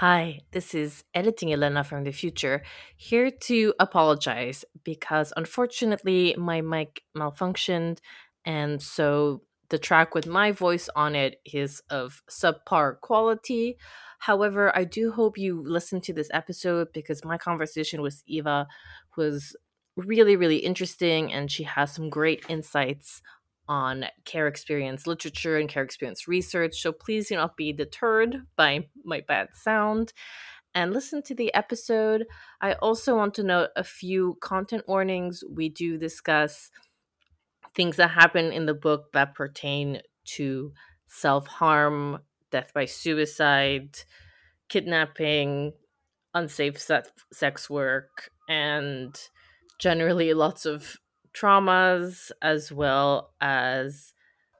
Hi, this is Editing Elena from the future, here to apologize because unfortunately my mic malfunctioned, and so the track with my voice on it is of subpar quality. However, I do hope you listen to this episode because my conversation with Eva was really, really interesting, and she has some great insights on care experience literature and care experience research. So please do not be deterred by my bad sound and listen to the episode. I also want to note a few content warnings. We do discuss things that happen in the book that pertain to self harm, death by suicide, kidnapping, unsafe sex work, and generally lots of traumas as well as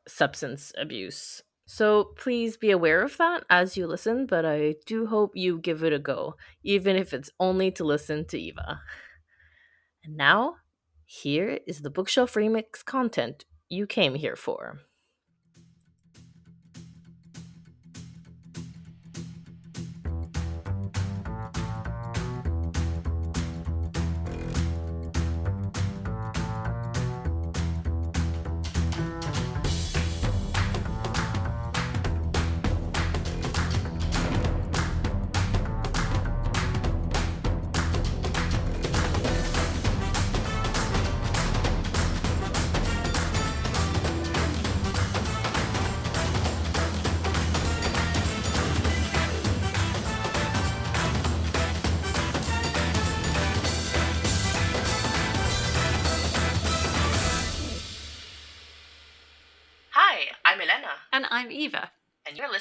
substance abuse. So please be aware of that as you listen, but I do hope you give it a go, even if it's only to listen to Eva. And now, here is the bookshelf remix content you came here for.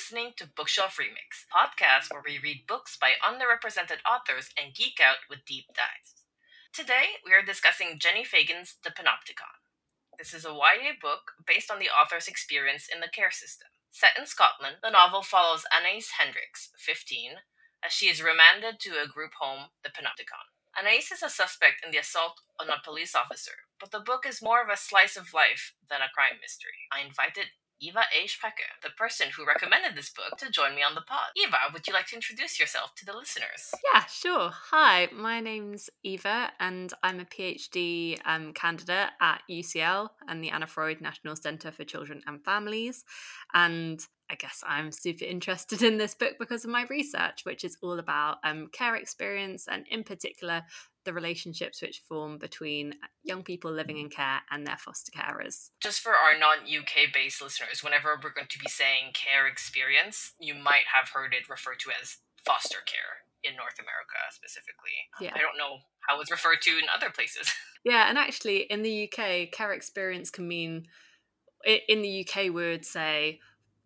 Listening to Bookshelf Remix, podcast where we read books by underrepresented authors and geek out with deep dives. Today, we are discussing Jenni Fagan's The Panopticon. This is a YA book based on the author's experience in the care system. Set in Scotland, the novel follows Anais Hendricks, 15, as she is remanded to a group home, the Panopticon. Anais is a suspect in the assault on a police officer, but the book is more of a slice of life than a crime mystery. I invited Eva A. Sprecher, the person who recommended this book, to join me on the pod. Eva, would you like to introduce yourself to the listeners? Yeah, sure. Hi, my name's Eva, and I'm a PhD um, candidate at UCL and the Anna Freud National Centre for Children and Families. And I guess I'm super interested in this book because of my research, which is all about um, care experience and, in particular, the relationships which form between uh, young people living in care and their foster carers. Just for our non UK based listeners, whenever we're going to be saying care experience, you might have heard it referred to as foster care in North America specifically. Yeah. I don't know how it's referred to in other places. Yeah, and actually in the UK, care experience can mean in the UK we would say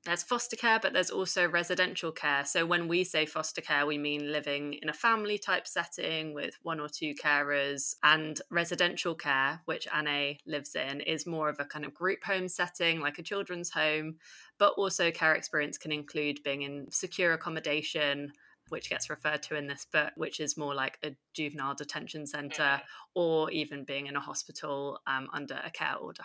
there's foster care, but there's also residential care. So when we say foster care, we mean living in a family type setting with one or two carers. And residential care, which Anne lives in, is more of a kind of group home setting, like a children's home. But also, care experience can include being in secure accommodation, which gets referred to in this book, which is more like a juvenile detention center, mm. or even being in a hospital um, under a care order.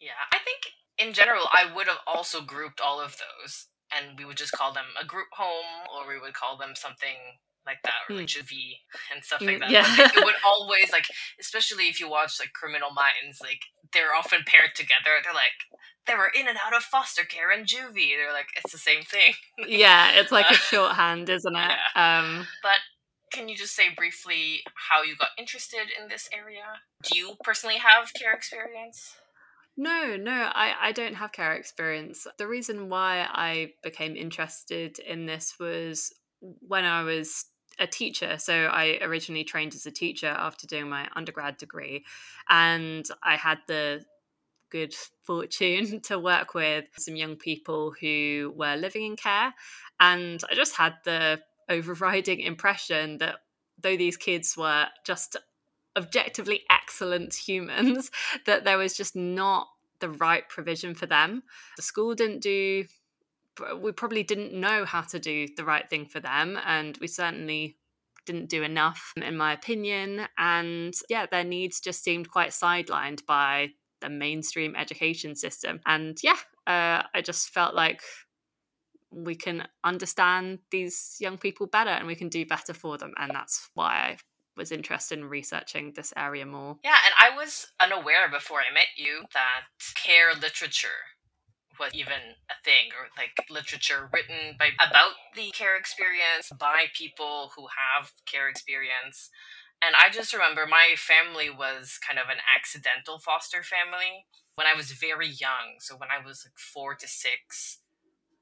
Yeah, I think in general, I would have also grouped all of those, and we would just call them a group home, or we would call them something like that, or like mm. Juvie and stuff like mm, that. Yeah. Like, it would always like, especially if you watch like Criminal Minds, like they're often paired together. They're like they were in and out of foster care and juvie. They're like it's the same thing. yeah, it's like uh, a shorthand, isn't it? Yeah. Um, but can you just say briefly how you got interested in this area? Do you personally have care experience? No, no, I, I don't have care experience. The reason why I became interested in this was when I was a teacher. So I originally trained as a teacher after doing my undergrad degree. And I had the good fortune to work with some young people who were living in care. And I just had the overriding impression that though these kids were just objectively excellent humans that there was just not the right provision for them. The school didn't do we probably didn't know how to do the right thing for them and we certainly didn't do enough in my opinion and yeah their needs just seemed quite sidelined by the mainstream education system and yeah uh, i just felt like we can understand these young people better and we can do better for them. And that's why I was interested in researching this area more. Yeah, and I was unaware before I met you that care literature was even a thing or like literature written by about the care experience by people who have care experience and i just remember my family was kind of an accidental foster family when i was very young so when i was like 4 to 6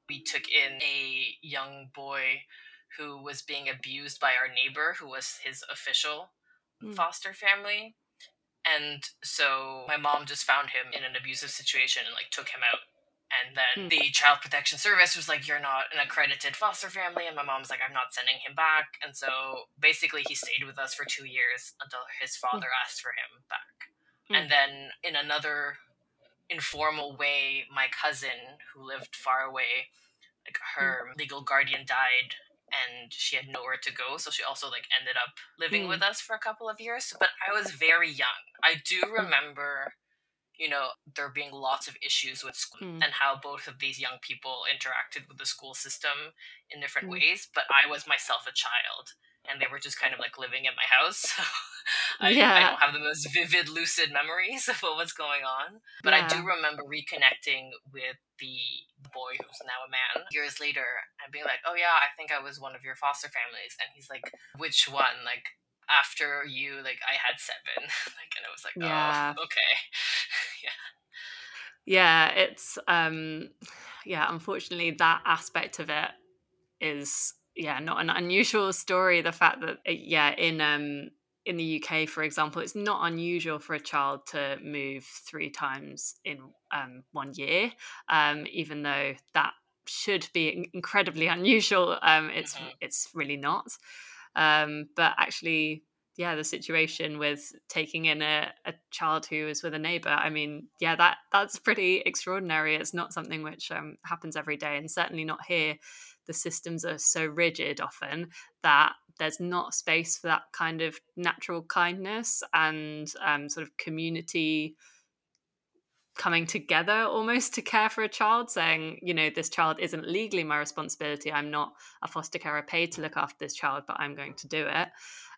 we took in a young boy who was being abused by our neighbor who was his official mm. foster family and so my mom just found him in an abusive situation and like took him out and then mm. the child protection service was like you're not an accredited foster family and my mom's like i'm not sending him back and so basically he stayed with us for two years until his hmm. father mm. asked for him back mm. and then in another informal way my cousin who lived far away like her hmm. legal guardian died and she had nowhere to go so she also like ended up living with hmm. us for a couple of years but i was very young i do remember you know, there being lots of issues with school mm. and how both of these young people interacted with the school system in different mm. ways. But I was myself a child and they were just kind of like living in my house. I, yeah. I don't have the most vivid, lucid memories of what was going on. But yeah. I do remember reconnecting with the boy who's now a man years later and being like, oh, yeah, I think I was one of your foster families. And he's like, which one? Like, after you, like I had seven. like and I was like, oh, yeah. oh, okay. yeah. Yeah, it's um yeah, unfortunately that aspect of it is yeah, not an unusual story. The fact that uh, yeah, in um in the UK, for example, it's not unusual for a child to move three times in um, one year, um, even though that should be incredibly unusual. Um, it's mm-hmm. it's really not. Um, but actually, yeah, the situation with taking in a, a child who is with a neighbor, I mean, yeah, that that's pretty extraordinary. It's not something which um, happens every day, and certainly not here. The systems are so rigid often that there's not space for that kind of natural kindness and um, sort of community coming together almost to care for a child, saying, you know, this child isn't legally my responsibility. I'm not a foster carer paid to look after this child, but I'm going to do it.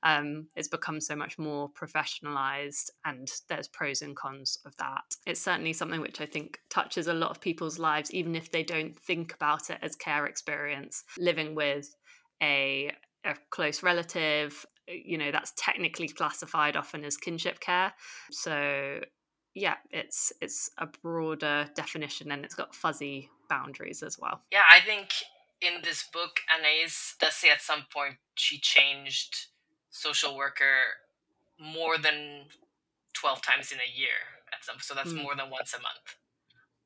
Um, it's become so much more professionalized, and there's pros and cons of that. It's certainly something which I think touches a lot of people's lives, even if they don't think about it as care experience. Living with a a close relative, you know, that's technically classified often as kinship care. So yeah, it's it's a broader definition and it's got fuzzy boundaries as well. Yeah, I think in this book, Anais does say at some point she changed social worker more than twelve times in a year at some, so that's mm. more than once a month.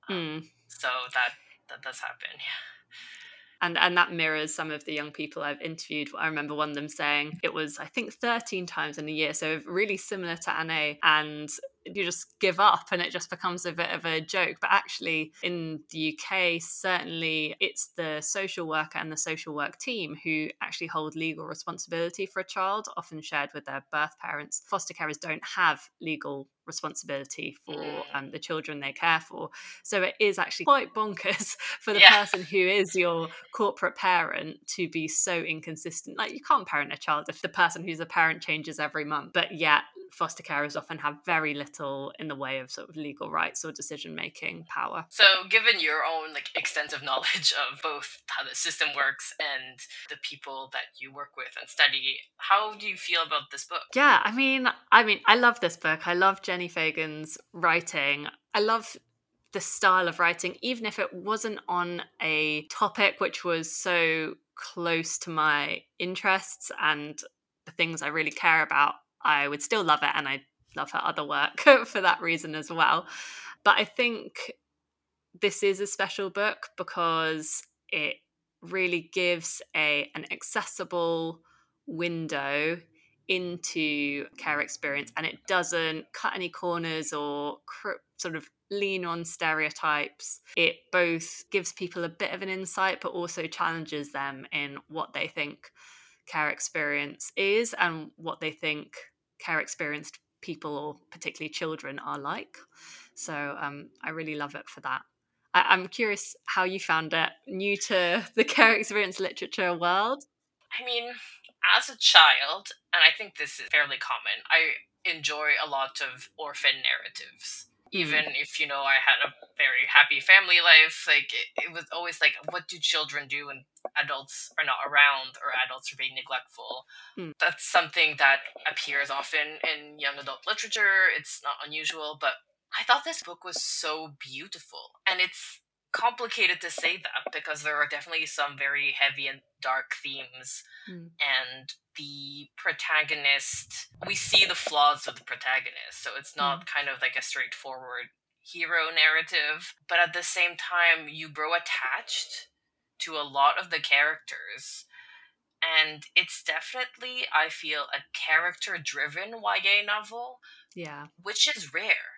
Um, mm. So that that does happen. Yeah and and that mirrors some of the young people I've interviewed. I remember one of them saying it was I think 13 times in a year, so really similar to Anne, and you just give up and it just becomes a bit of a joke. But actually, in the UK, certainly it's the social worker and the social work team who actually hold legal responsibility for a child, often shared with their birth parents. Foster carers don't have legal responsibility for mm. um, the children they care for. So it is actually quite bonkers for the yeah. person who is your corporate parent to be so inconsistent. Like you can't parent a child if the person who's a parent changes every month, but yet foster carers often have very little in the way of sort of legal rights or decision making power. So, given your own like extensive knowledge of both how the system works and the people that you work with and study, how do you feel about this book? Yeah, I mean, I mean, I love this book. I love Jenni Fagan's writing. I love the style of writing, even if it wasn't on a topic which was so close to my interests and the things I really care about. I would still love it and I love her other work for that reason as well. But I think this is a special book because it really gives a an accessible window into care experience and it doesn't cut any corners or cr- sort of lean on stereotypes it both gives people a bit of an insight but also challenges them in what they think care experience is and what they think care experienced people or particularly children are like. So um, I really love it for that. I- am curious how you found it, new to the care experience literature world. I mean, as a child, and I think this is fairly common, I enjoy a lot of orphan narratives. Even if, you know, I had a very happy family life, like, it, it was always like, what do children do when adults are not around or adults are being neglectful? Mm. That's something that appears often in young adult literature. It's not unusual, but I thought this book was so beautiful. And it's complicated to say that because there are definitely some very heavy and dark themes. Mm. and the protagonist we see the flaws of the protagonist so it's not mm. kind of like a straightforward hero narrative. But at the same time you grow attached to a lot of the characters. And it's definitely i feel a character driven YA novel yeah. which is rare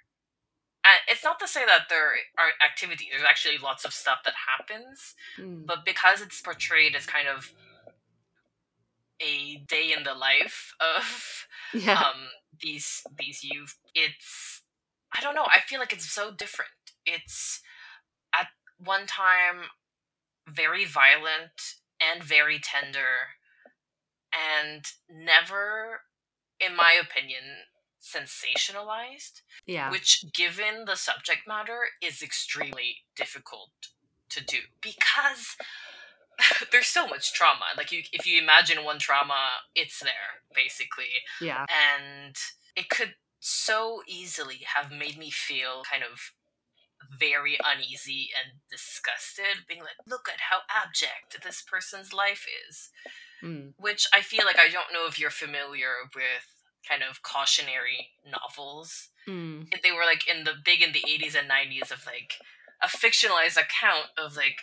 and it's not to say that there aren't activities. There's actually lots of stuff that happens, mm. but because it's portrayed as kind of a day in the life of yeah. um, these these youth, it's I don't know. I feel like it's so different. It's at one time very violent and very tender, and never, in my opinion, sensationalized. Yeah. Which, given the subject matter, is extremely difficult to do because there's so much trauma. Like you, if you imagine one trauma, it's there basically. Yeah. And it could so easily have made me feel kind of very uneasy and disgusted, being like, look at how abject this person's life is. Mm. Which I feel like I don't know if you're familiar with kind of cautionary novels. Mm. They were like in the big in the 80s and 90s of like a fictionalized account of like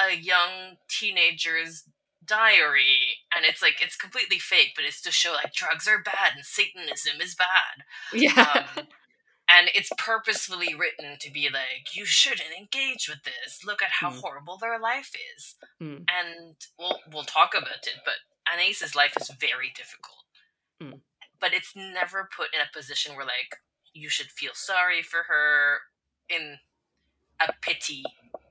a young teenager's diary and it's like it's completely fake but it's to show like drugs are bad and satanism is bad yeah um, and it's purposefully written to be like you shouldn't engage with this look at how mm. horrible their life is mm. and we'll we'll talk about it but anais's life is very difficult but it's never put in a position where like you should feel sorry for her in a pity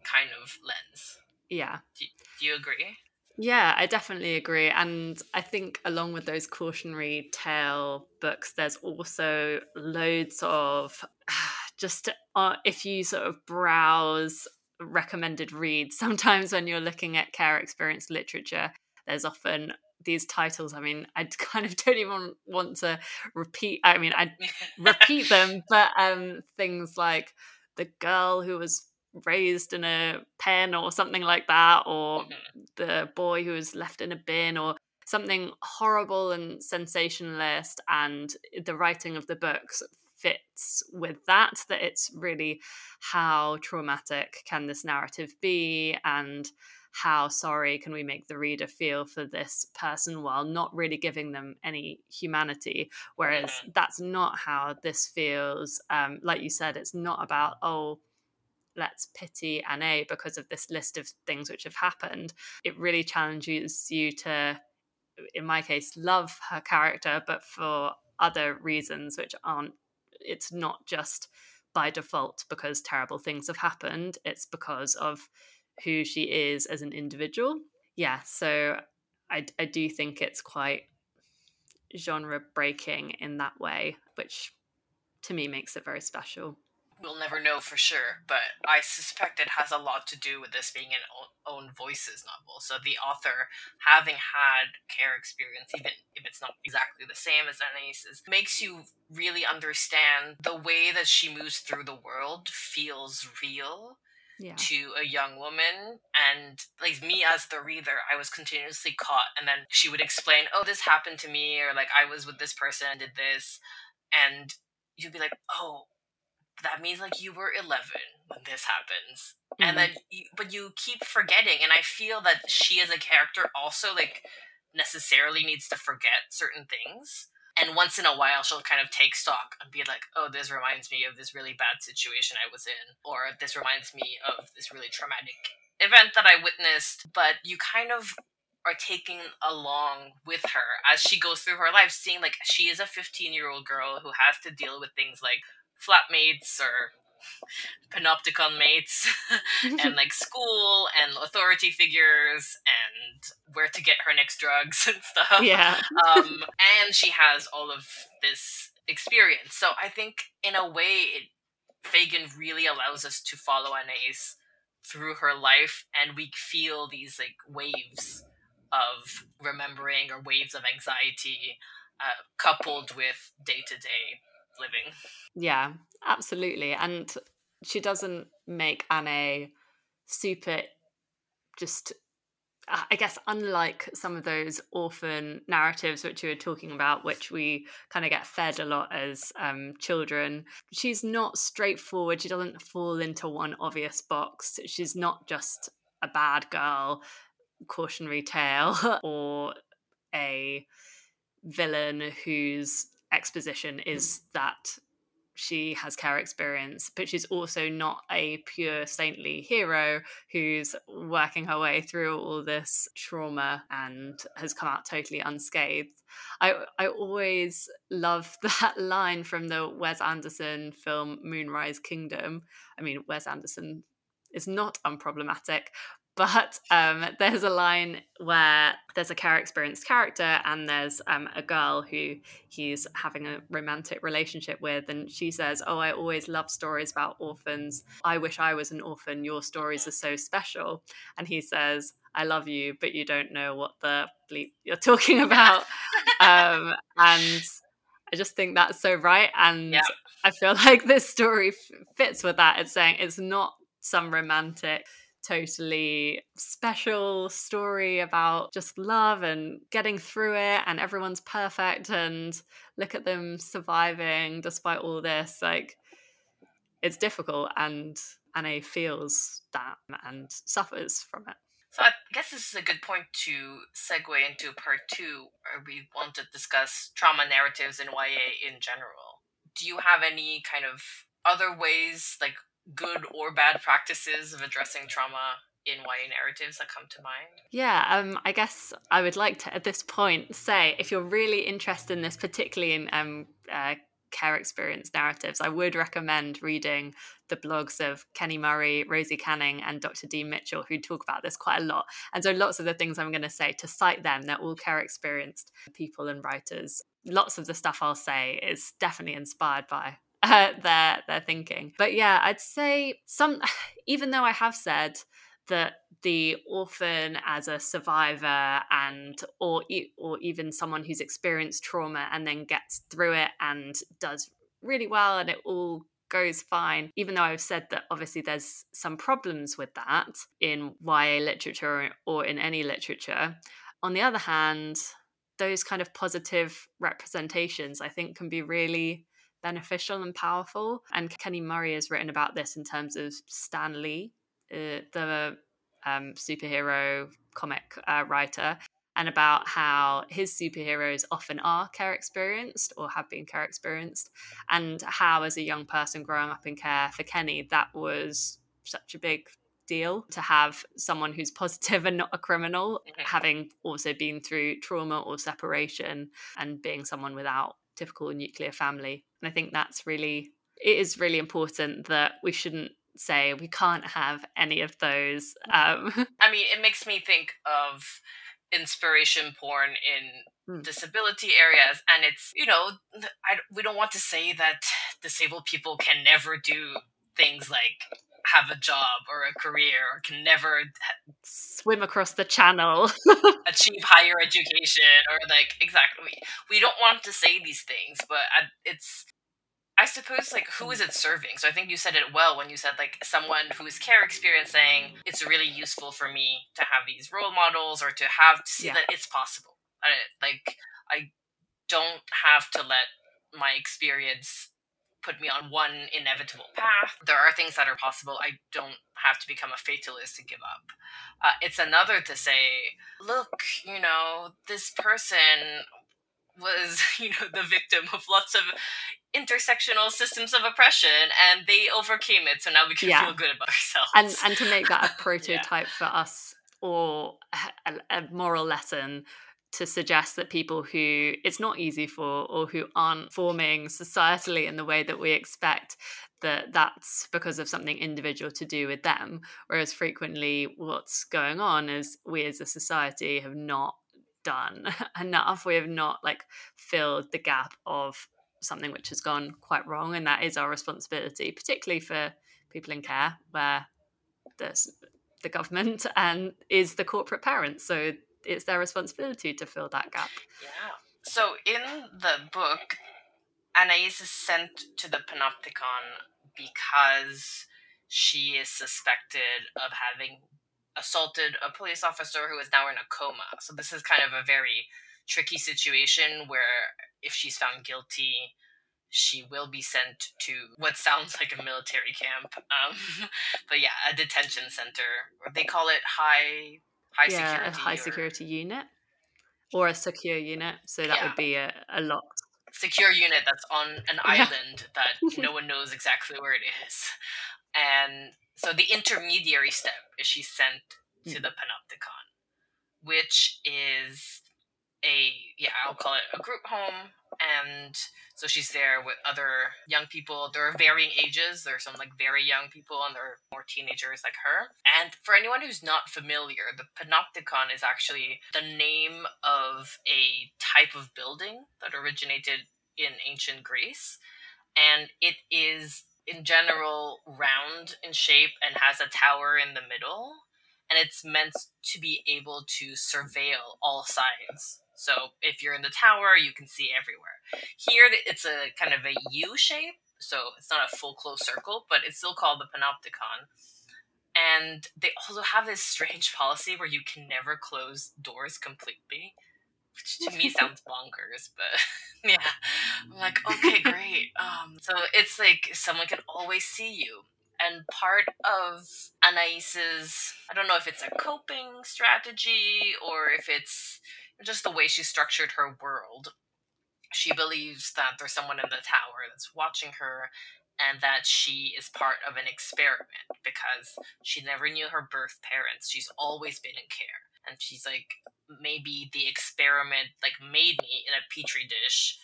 kind of lens. Yeah. Do, do you agree? Yeah, I definitely agree. And I think along with those cautionary tale books, there's also loads of just uh, if you sort of browse recommended reads, sometimes when you're looking at care experience literature, there's often these titles i mean i kind of don't even want to repeat i mean i repeat them but um things like the girl who was raised in a pen or something like that or mm-hmm. the boy who was left in a bin or something horrible and sensationalist and the writing of the books fits with that that it's really how traumatic can this narrative be and how sorry can we make the reader feel for this person while not really giving them any humanity? Whereas that's not how this feels um, like you said it's not about oh let's pity Anne because of this list of things which have happened. It really challenges you to in my case love her character but for other reasons which aren't it's not just by default because terrible things have happened it's because of who she is as an individual. Yeah, so I, I do think it's quite genre breaking in that way, which to me makes it very special. We'll never know for sure, but I suspect it has a lot to do with this being an own voices novel. So the author, having had care experience, even if it's not exactly the same as Anais's, makes you really understand the way that she moves through the world feels real yeah. to a young woman and like me as the reader i was continuously caught and then she would explain oh this happened to me or like i was with this person and did this and you'd be like oh that means like you were 11 when this happens mm-hmm. and then you, but you keep forgetting and i feel that she as a character also like necessarily needs to forget certain things and once in a while she'll kind of take stock and be like oh this reminds me of this really bad situation i was in or this reminds me of this really traumatic event that i witnessed. But you kind of are taking along with her as she goes through her life seeing like she is a 15 year old girl who has to deal with things like flatmates or panopticon mates and like school and authority figures and where to get her next drugs and stuff. Yeah. um, and she has all of this experience. So I think in a way, it, Fagan really allows us to follow Anais through her life, and we feel these like waves of remembering or waves of anxiety uh, coupled with day to day living. Yeah, absolutely. And she doesn't make Anne super just I guess unlike some of those orphan narratives which you were talking about, which we kind of get fed a lot as um, children, she's not straightforward. She doesn't fall into one obvious box. She's not just a bad girl, cautionary tale, or a villain whose exposition is mm. that she has care experience, but she's also not a pure saintly hero who's working her way through all this trauma and has come out totally unscathed. I I always love that line from the Wes Anderson film Moonrise Kingdom. I mean, Wes Anderson is not unproblematic, but um, there's a line where there's a care experienced character and there's um, a girl who he's having a romantic relationship with and she says oh i always love stories about orphans. I wish i was an orphan. Your stories are so special. And he says i love you but you don't know what the bleep you're talking about. Um, and i just think that's so right and yeah. i feel like this story f- fits with that. It's saying it's not some romantic totally special story about just love and getting through it and everyone's perfect and look at them surviving despite all this like it's difficult and Anne feels that and suffers from it. So I guess this is a good point to segue into part two, where we want to discuss trauma narratives in YA in general. Do you have any kind of other ways, like good or bad practices of addressing trauma in YA narratives that come to mind? Yeah, um, I guess I would like to at this point say if you're really interested in this, particularly in um, uh, care experience narratives, I would recommend reading the blogs of Kenny Murray, Rosie Canning, and Dr. Dean Mitchell, who talk about this quite a lot. And so, lots of the things I'm going to say to cite them, they're all care experienced people and writers. Lots of the stuff I'll say is definitely inspired by uh, their their thinking. But yeah, I'd say some. Even though I have said that the orphan as a survivor and or or even someone who's experienced trauma and then gets through it and does really well and it all goes fine even though i've said that obviously there's some problems with that in ya literature or in any literature on the other hand those kind of positive representations i think can be really beneficial and powerful. And Kenny Murray has written about this in terms of Stan Lee, uh, the um, superhero comic uh, writer, and about how his superheroes often are care experienced or have been care experienced, and how, as a young person growing up in care for Kenny, that was such a big deal to have someone who's positive and not a criminal, having also been through trauma or separation and being someone without typical nuclear family. And I think that's really, it is really important that we shouldn't say we can't have any of those. Um, I mean, it makes me think of inspiration porn in mm. disability areas and it's you know I, we don't want to say that disabled people can never do things like have a job or a career or can never swim across the channel. achieve higher education or like exactly. We don't want to say these things but it's i suppose like who is it serving? So i think you said it well when you said like someone who is care experiencing it's really useful for me to have these role models or to have to see yeah. that it's possible. I, like i don't have to let my experience put me on one inevitable path. There are things that are possible. I don't have to become a fatalist to give up. Uh, it's another to say, look, you know, this person was, you know, the victim of lots of intersectional systems of oppression and they overcame it so now we can yeah. feel good about ourselves and and to make that a prototype yeah. for us or a, a moral lesson to suggest that people who it's not easy for or who aren't forming societally in the way that we expect that that's because of something individual to do with them. Whereas frequently what's going on is we as a society have not done enough. We have not like filled the gap of something which has gone quite wrong and that is our responsibility particularly for people in care where there's the government and is the corporate parent. So it's their responsibility to fill that gap yeah so in the book anais is sent to the panopticon because she is suspected of having assaulted a police officer who is now in a coma. So this is kind of a very tricky situation where if she's found guilty, she will be sent to what sounds like a military camp. Um, but yeah, a detention center. They call it high high yeah, security. a high or, security unit or a secure unit. So that Yeah. would be a, a locked. secure unit that's on an Yeah. island that no one knows exactly where it is. And so the intermediary step is she's sent to Mm. the Panopticon, which is a yeah, I'll call it a group home. And so she's there with other young people. There are varying ages. There are some like very young people and there are more teenagers like her. And for anyone who's not familiar, the Panopticon is actually the name of a type of building that originated in ancient Greece. And it is in general round in shape and has a tower in the middle. And it's meant to be able to surveil all sides. So if you're in the tower, you can see everywhere. Here, it's a kind of a U shape, so it's not a full closed circle, but it's still called the Panopticon. And they also have this strange policy where you can never close doors completely, which to me sounds bonkers, but yeah. I'm like, okay, great. Um, so it's like someone can always see you. And part of Anais's, I don't know if it's a coping strategy or if it's just the way she structured her world. She believes that there's someone in the tower that's watching her and that she is part of an experiment because she never knew her birth parents. She's always been in care. And she's like, maybe the experiment like made me in a petri dish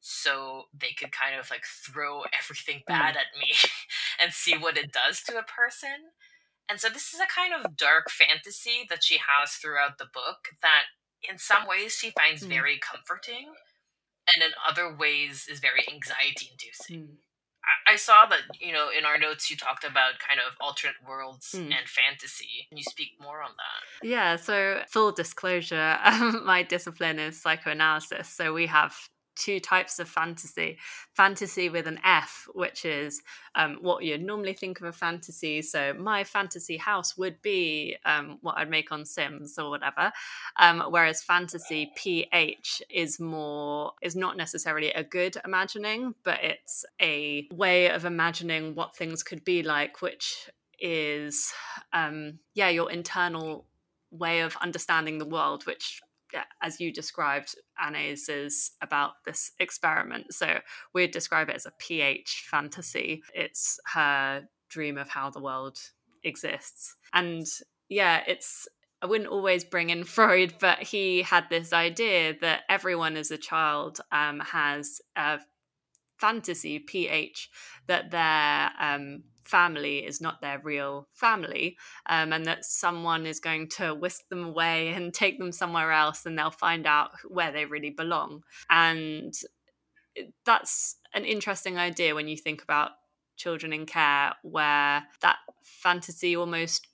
so they could kind of like throw everything mm. bad at me and see what it does to a person. And so this is a kind of dark fantasy that she has throughout the book that in some ways she finds Mm. very comforting and in other ways is very anxiety inducing. Mm. I- saw that, you know, in our notes you talked about kind of alternate worlds Mm. and fantasy. Can you speak more on that? Yeah, so full disclosure, um, my discipline is psychoanalysis. So we have two types of fantasy fantasy with an F, which is um, what you'd normally think of a fantasy. So my fantasy house would be um, what I'd make on Sims or whatever. Um, whereas fantasy PH is more, is not necessarily a good imagining, but it's a way of imagining what things could be like, which is, um, yeah, your internal way of understanding the world, which, as you described, Anna's is about this experiment. So we'd describe it as a PH fantasy. It's her dream of how the world exists. And yeah, it's I wouldn't always bring in Freud, but he had this idea that everyone as a child um, has a fantasy ph that their um, family is not their real family um, and that someone is going to whisk them away and take them somewhere else and they'll find out where they really belong. And that's an interesting idea when you think about children in care where that fantasy almost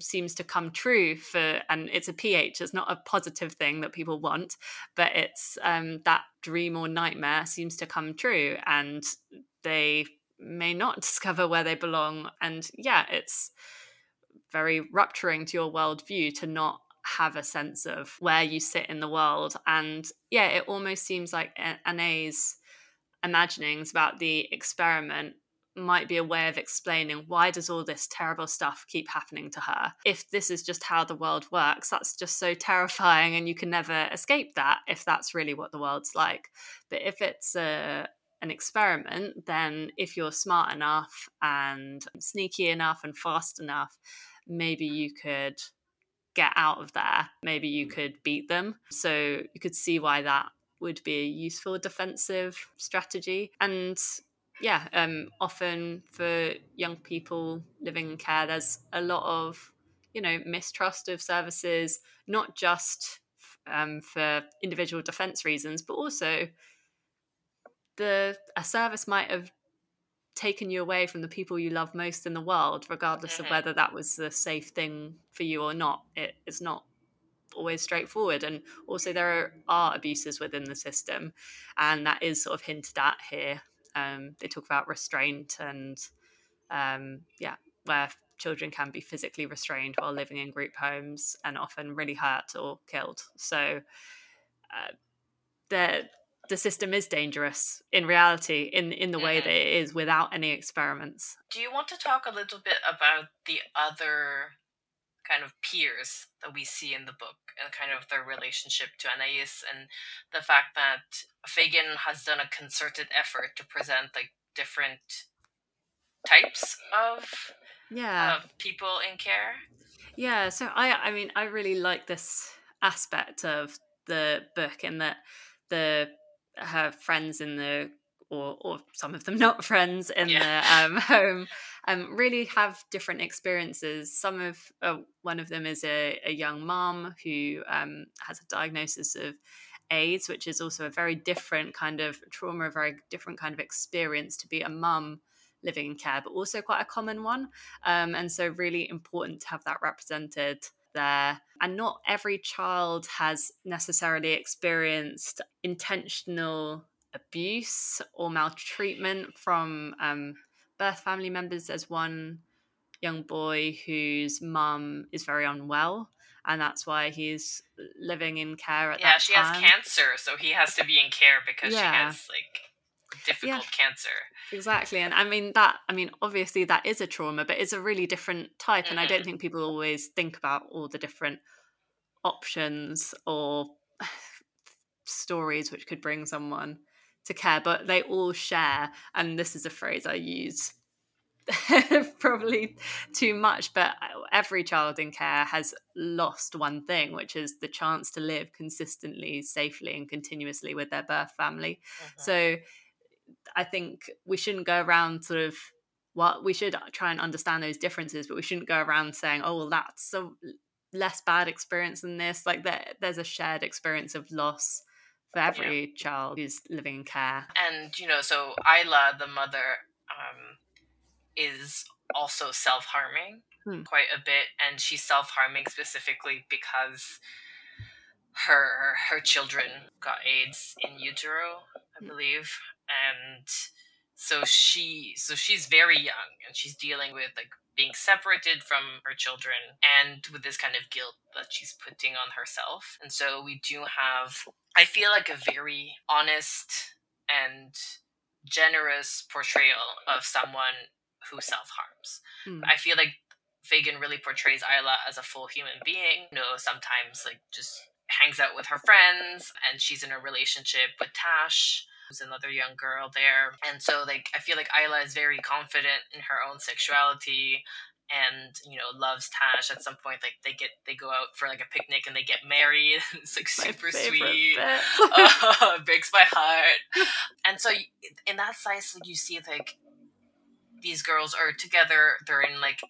seems to come true for and it's a ph it's not a positive thing that people want but it's um, that dream or nightmare seems to come true and they may not discover where they belong. And yeah it's very rupturing to your worldview to not have a sense of where you sit in the world. And yeah it almost seems like Anne's imaginings about the experiment might be a way of explaining why does all this terrible stuff keep happening to her? If this is just how the world works that's just so terrifying and you can never escape that if that's really what the world's like. But if it's a an experiment then if you're smart enough and sneaky enough and fast enough maybe you could get out of there, maybe you could beat them. So you could see why that would be a useful defensive strategy. And yeah, um, often for young people living in care, there's a lot of you know mistrust of services, not just um, for individual defense reasons, but also the a service might have taken you away from the people you love most in the world, regardless of mm-hmm. whether that was the safe thing for you or not. It is not always straightforward. And also, there are abuses within the system, and that is sort of hinted at here. Um, they talk about restraint and, um, yeah, where children can be physically restrained while living in group homes and often really hurt or killed. So, uh, the the system is dangerous in reality in in the way mm-hmm. that it is without any experiments. Do you want to talk a little bit about the other kind of peers that we see in the book and kind of their relationship to Anais and the fact that Fagan has done a concerted effort to present like different types of yeah of people in care. Yeah, so I I mean I really like this aspect of the book in that the her friends in the or or some of them not friends in yeah. the um, home um, really have different experiences. Some of uh, one of them is a, a young mom who um, has a diagnosis of AIDS, which is also a very different kind of trauma, a very different kind of experience to be a mum living in care, but also quite a common one. Um, and so, really important to have that represented there. And not every child has necessarily experienced intentional abuse or maltreatment from um, birth family members. There's one young boy whose mum is very unwell and that's why he's living in care at yeah, that she has cancer, so he has to be in care because yeah. she has like difficult yeah, cancer. Exactly. And I mean that I mean obviously that is a trauma, but it's a really different type. Mm-hmm. And I don't mm-hmm. think people always think about all the different options or stories which could bring someone to care, but they all share, and this is a phrase I use probably too much, but every child in care has lost one thing, which is the chance to live consistently, safely, and continuously with their birth family. Uh-huh. So I think we shouldn't go around sort of what well, we should try and understand those differences, but we shouldn't go around saying, oh, well, that's a less bad experience than this. Like there, there's a shared experience of loss for every yeah. child who's living in care. And you know, so Isla, the mother, um, is also self harming hmm. quite a bit, and she's self harming specifically because her her children got AIDS in utero, I hmm. believe, and so she so she's very young and she's dealing with like being separated from her children and with this kind of guilt that she's putting on herself. And so we do have, I feel like, a very honest and generous portrayal of someone who self harms. Mm. I feel like Fagan really portrays Isla as a full human being. You know, sometimes like just hangs out with her friends and she's in a relationship with Tash who's another young girl there. And so like I feel like Isla is very confident in her own sexuality and you know loves Tash at some point. Like they get they go out for like a picnic and they get married. It's like super sweet. breaks my heart. And so in that size like you see like these girls are together. They're in like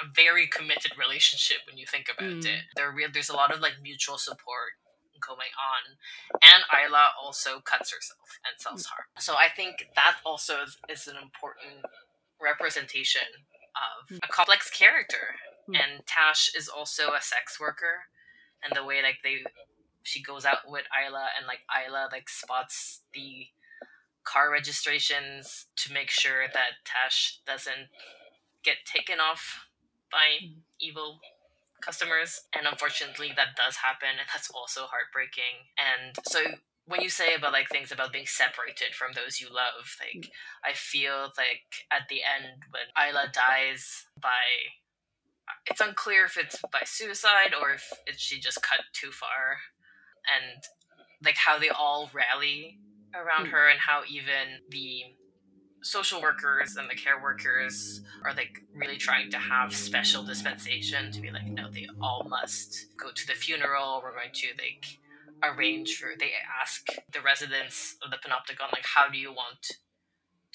a very committed relationship when you think about mm. it. There real there's a lot of like mutual support going on. And Isla also cuts herself and self mm. harm. So I think that also is, is an important representation of mm. a complex character. Hmm. And Tash is also a sex worker, and the way like they she goes out with Isla and like Isla like spots the car registrations to make sure that Tash doesn't get taken off by mm. evil customers. And unfortunately, that does happen, and that's also heartbreaking. And so when you say about like things about being separated from those you love, like I feel like at the end when Isla dies by it's unclear if it's by suicide or if it's she just cut too far and like how they all rally around mm. her and how even the social workers and the care workers are like really trying to have special dispensation to be like no they all must go to the funeral. We're going to like arrange for they ask the residents of the panopticon like how do you want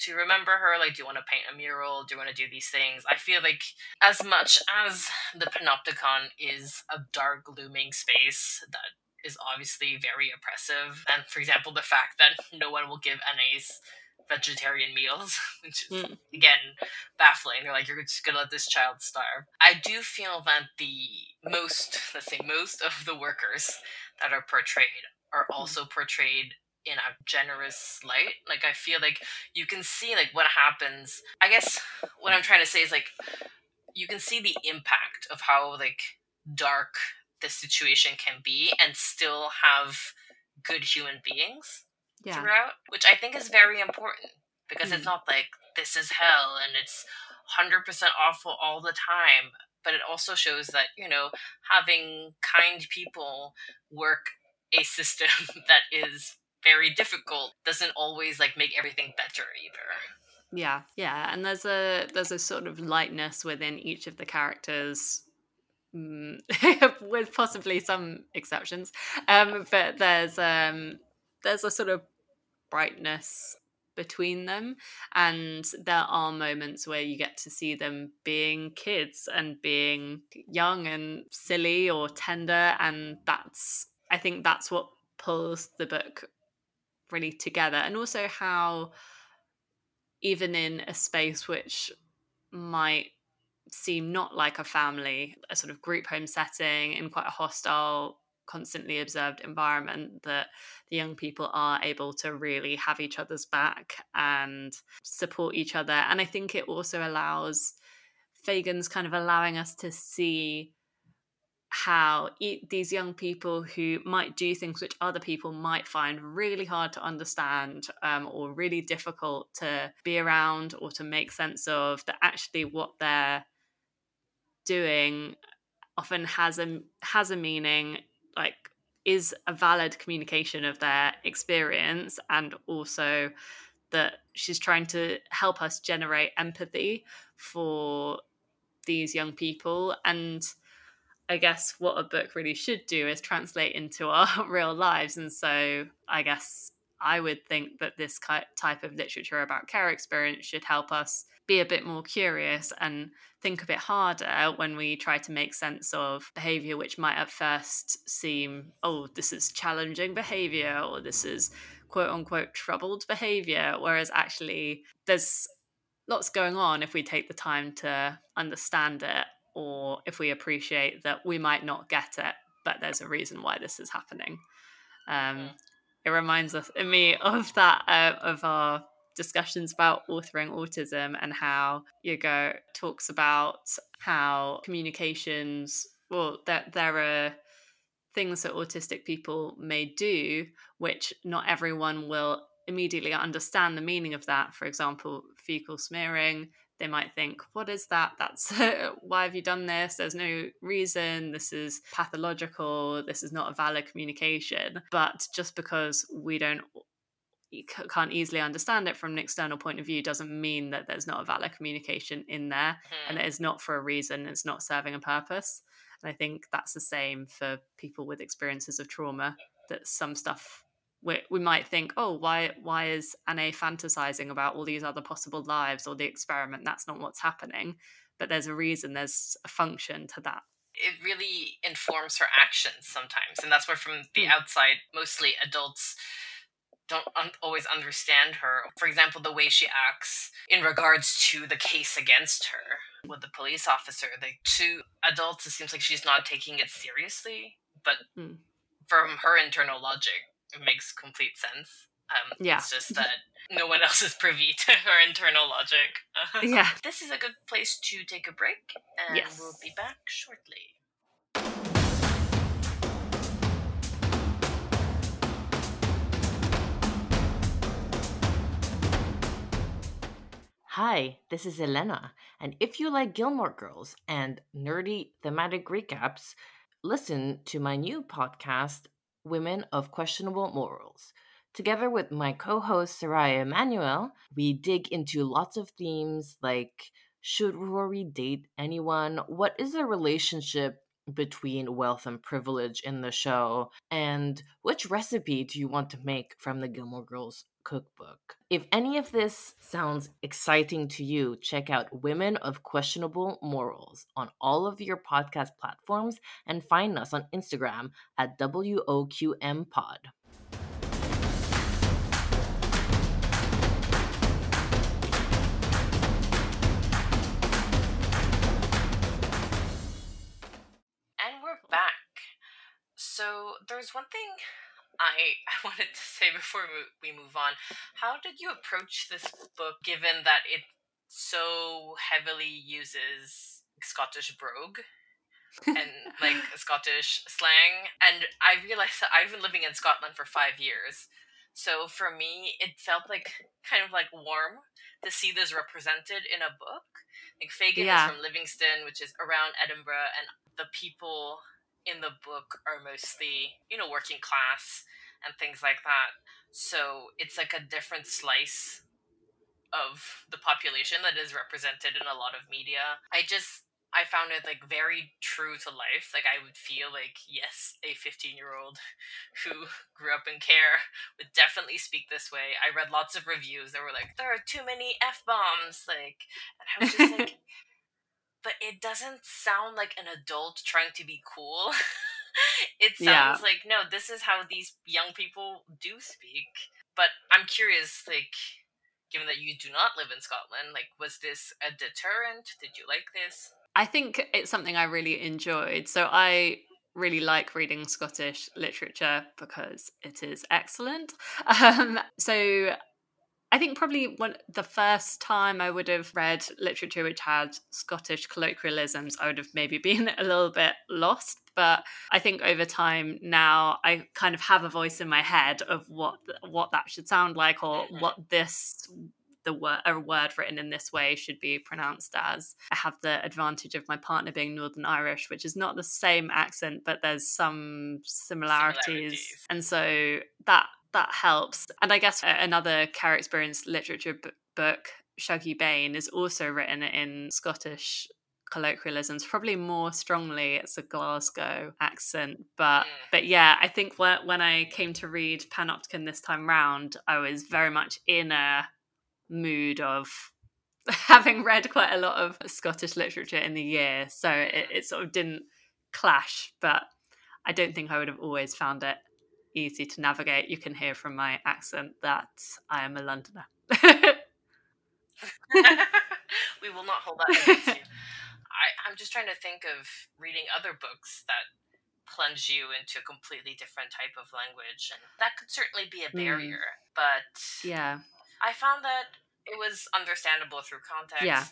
to remember her? Like do you want to paint a mural? Do you want to do these things? I feel like as much as the panopticon is a dark looming space that is obviously very oppressive and for example the fact that no one will give nas vegetarian meals, which is mm. again baffling. They're like, you're just gonna let this child starve. I do feel that the most, let's say, most of the workers that are portrayed are hmm. also portrayed in a generous light. Like I feel like you can see like what happens. I guess what I'm trying to say is like you can see the impact of how like dark the situation can be and still have good human beings yeah. throughout, which I think is very important because mm. it's not like this is hell and it's 100% awful all the time, but it also shows that, you know, having kind people work a system that is very difficult doesn't always like make everything better either. Yeah, yeah, and there's a there's a sort of lightness within each of the characters mm, with possibly some exceptions. Um, but there's um, there's a sort of brightness between them and there are moments where you get to see them being kids and being young and silly or tender and that's i think that's what pulls the book really together. And also how even in a space which might seem not like a family a sort of group home setting in quite a hostile constantly observed environment that the young people are able to really have each other's back and support each other. And I think it also allows Fagan's kind of allowing us to see how these young people who might do things which other people might find really hard to understand um, or really difficult to be around or to make sense of, that actually what they're doing often has a has a meaning like is a valid communication of their experience and also that she's trying to help us generate empathy for these young people. And i guess what a book really should do is translate into our real lives. And so i guess i would think that this type of literature about care experience should help us be a bit more curious and think a bit harder when we try to make sense of behavior which might at first seem oh this is challenging behavior or this is quote unquote troubled behavior whereas actually there's lots going on if we take the time to understand it or if we appreciate that we might not get it but there's a reason why this is happening um, mm. it reminds us in me of that uh, of our discussions about authoring autism and how Hugo talks about how communications, well, that there, are things that autistic people may do, which not everyone will immediately understand the meaning of that. For example, fecal smearing. They might think, what is that? That's why have you done this? There's no reason. This is pathological. This is not a valid communication. But just because we don't can't easily understand it from an external point of view doesn't mean that there's not a valid communication in there mm-hmm. and it is not for a reason it's not serving a purpose and i think that's the same for people with experiences of trauma that some stuff we, we might think oh why why is anne fantasizing about all these other possible lives or the experiment that's not what's happening but there's a reason there's a function to that it really informs her actions sometimes and that's where from the mm. outside mostly adults don't un- always understand her. For example, the way she acts in regards to the case against her with the police officer. Like to adults, it seems like she's not taking it seriously, but mm. from her internal logic, it makes complete sense. Um, yeah. It's just that no one else is privy to her internal logic. yeah. This is a good place to take a break, and yes. we'll be back shortly. Hi, this is Elena, and if you like Gilmore Girls and nerdy thematic recaps, listen to my new podcast, Women of Questionable Morals. Together with my co host, Soraya Emanuel, we dig into lots of themes like should Rory date anyone? What is the relationship between wealth and privilege in the show? And which recipe do you want to make from the Gilmore Girls cookbook? If any of this sounds exciting to you, check out Women of Questionable Morals on all of your podcast platforms and find us on Instagram at WOQM Pod. And we're back. So there's one thing I I wanted to say before we move on. How did you approach this book, given that it so heavily uses Scottish brogue? and like Scottish slang. And I realized that I've been living in Scotland for five years. So for me, it felt like kind of like warm to see this represented in a book. Like Fagan yeah. is from Livingston, which is around Edinburgh, and the people in the book are mostly, you know, working class and things like that. So it's like a different slice of the population that is represented in a lot of media. I just I found it like very true to life. Like I would feel like yes, a 15-year-old who grew up in care would definitely speak this way. I read lots of reviews that were like there are too many f-bombs like and I was just like but it doesn't sound like an adult trying to be cool. it sounds yeah. like no, this is how these young people do speak. But I'm curious, like, given that you do not live in Scotland, like, was this a deterrent? Did you like this? I think it's something I really enjoyed. So I really like reading Scottish literature because it is excellent. Um, so I think probably one the first time I would have read literature which had Scottish colloquialisms, I would have maybe been a little bit lost. But I think over time now I kind of have a voice in my head of what what that should sound like or mm-hmm. what this the word a word written in this way should be pronounced as. I have the advantage of my partner being Northern Irish, which is not the same accent, but there's some similarities. similarities. And so that that helps. And I guess another care experience literature b- book, Shuggie Bain, is also written in Scottish colloquialisms probably more strongly it's a glasgow accent but mm. but yeah i think when, when i came to read panopticon this time round i was very much in a mood of having read quite a lot of scottish literature in the year so it, it sort of didn't clash but i don't think i would have always found it easy to navigate. You can hear from my accent that I am a Londoner. we will not hold that against you. I, I'm just trying to think of reading other books that plunge you into a completely different type of language, and that could certainly be a mm. barrier. Mm. But yeah, I found that it was understandable through context. Yeah,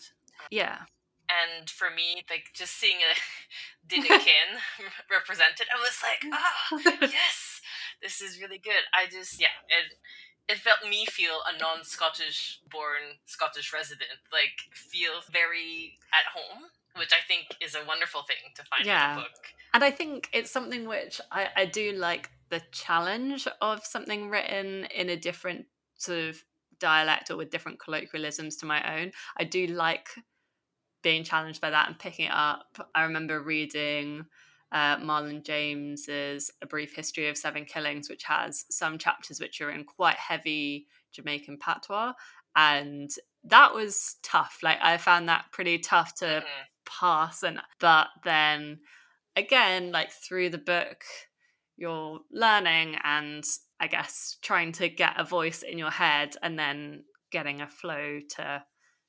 yeah. And for me, like just seeing a Dinnikin represented, I was like, oh yes, this is really good. I just yeah, it it felt me feel a non-Scottish born Scottish resident, like feel very at home, which I think is a wonderful thing to find yeah. in the book. And I think it's something which I, I do like the challenge of something written in a different sort of dialect or with different colloquialisms to my own. I do like being challenged by that and picking it up. I remember reading uh, Marlon James's A Brief History of Seven Killings, which has some chapters which are in quite heavy Jamaican patois. And that was tough. Like I found that pretty tough to mm-hmm. pass. And but then again, like through the book, you're learning and I guess trying to get a voice in your head and then getting a flow to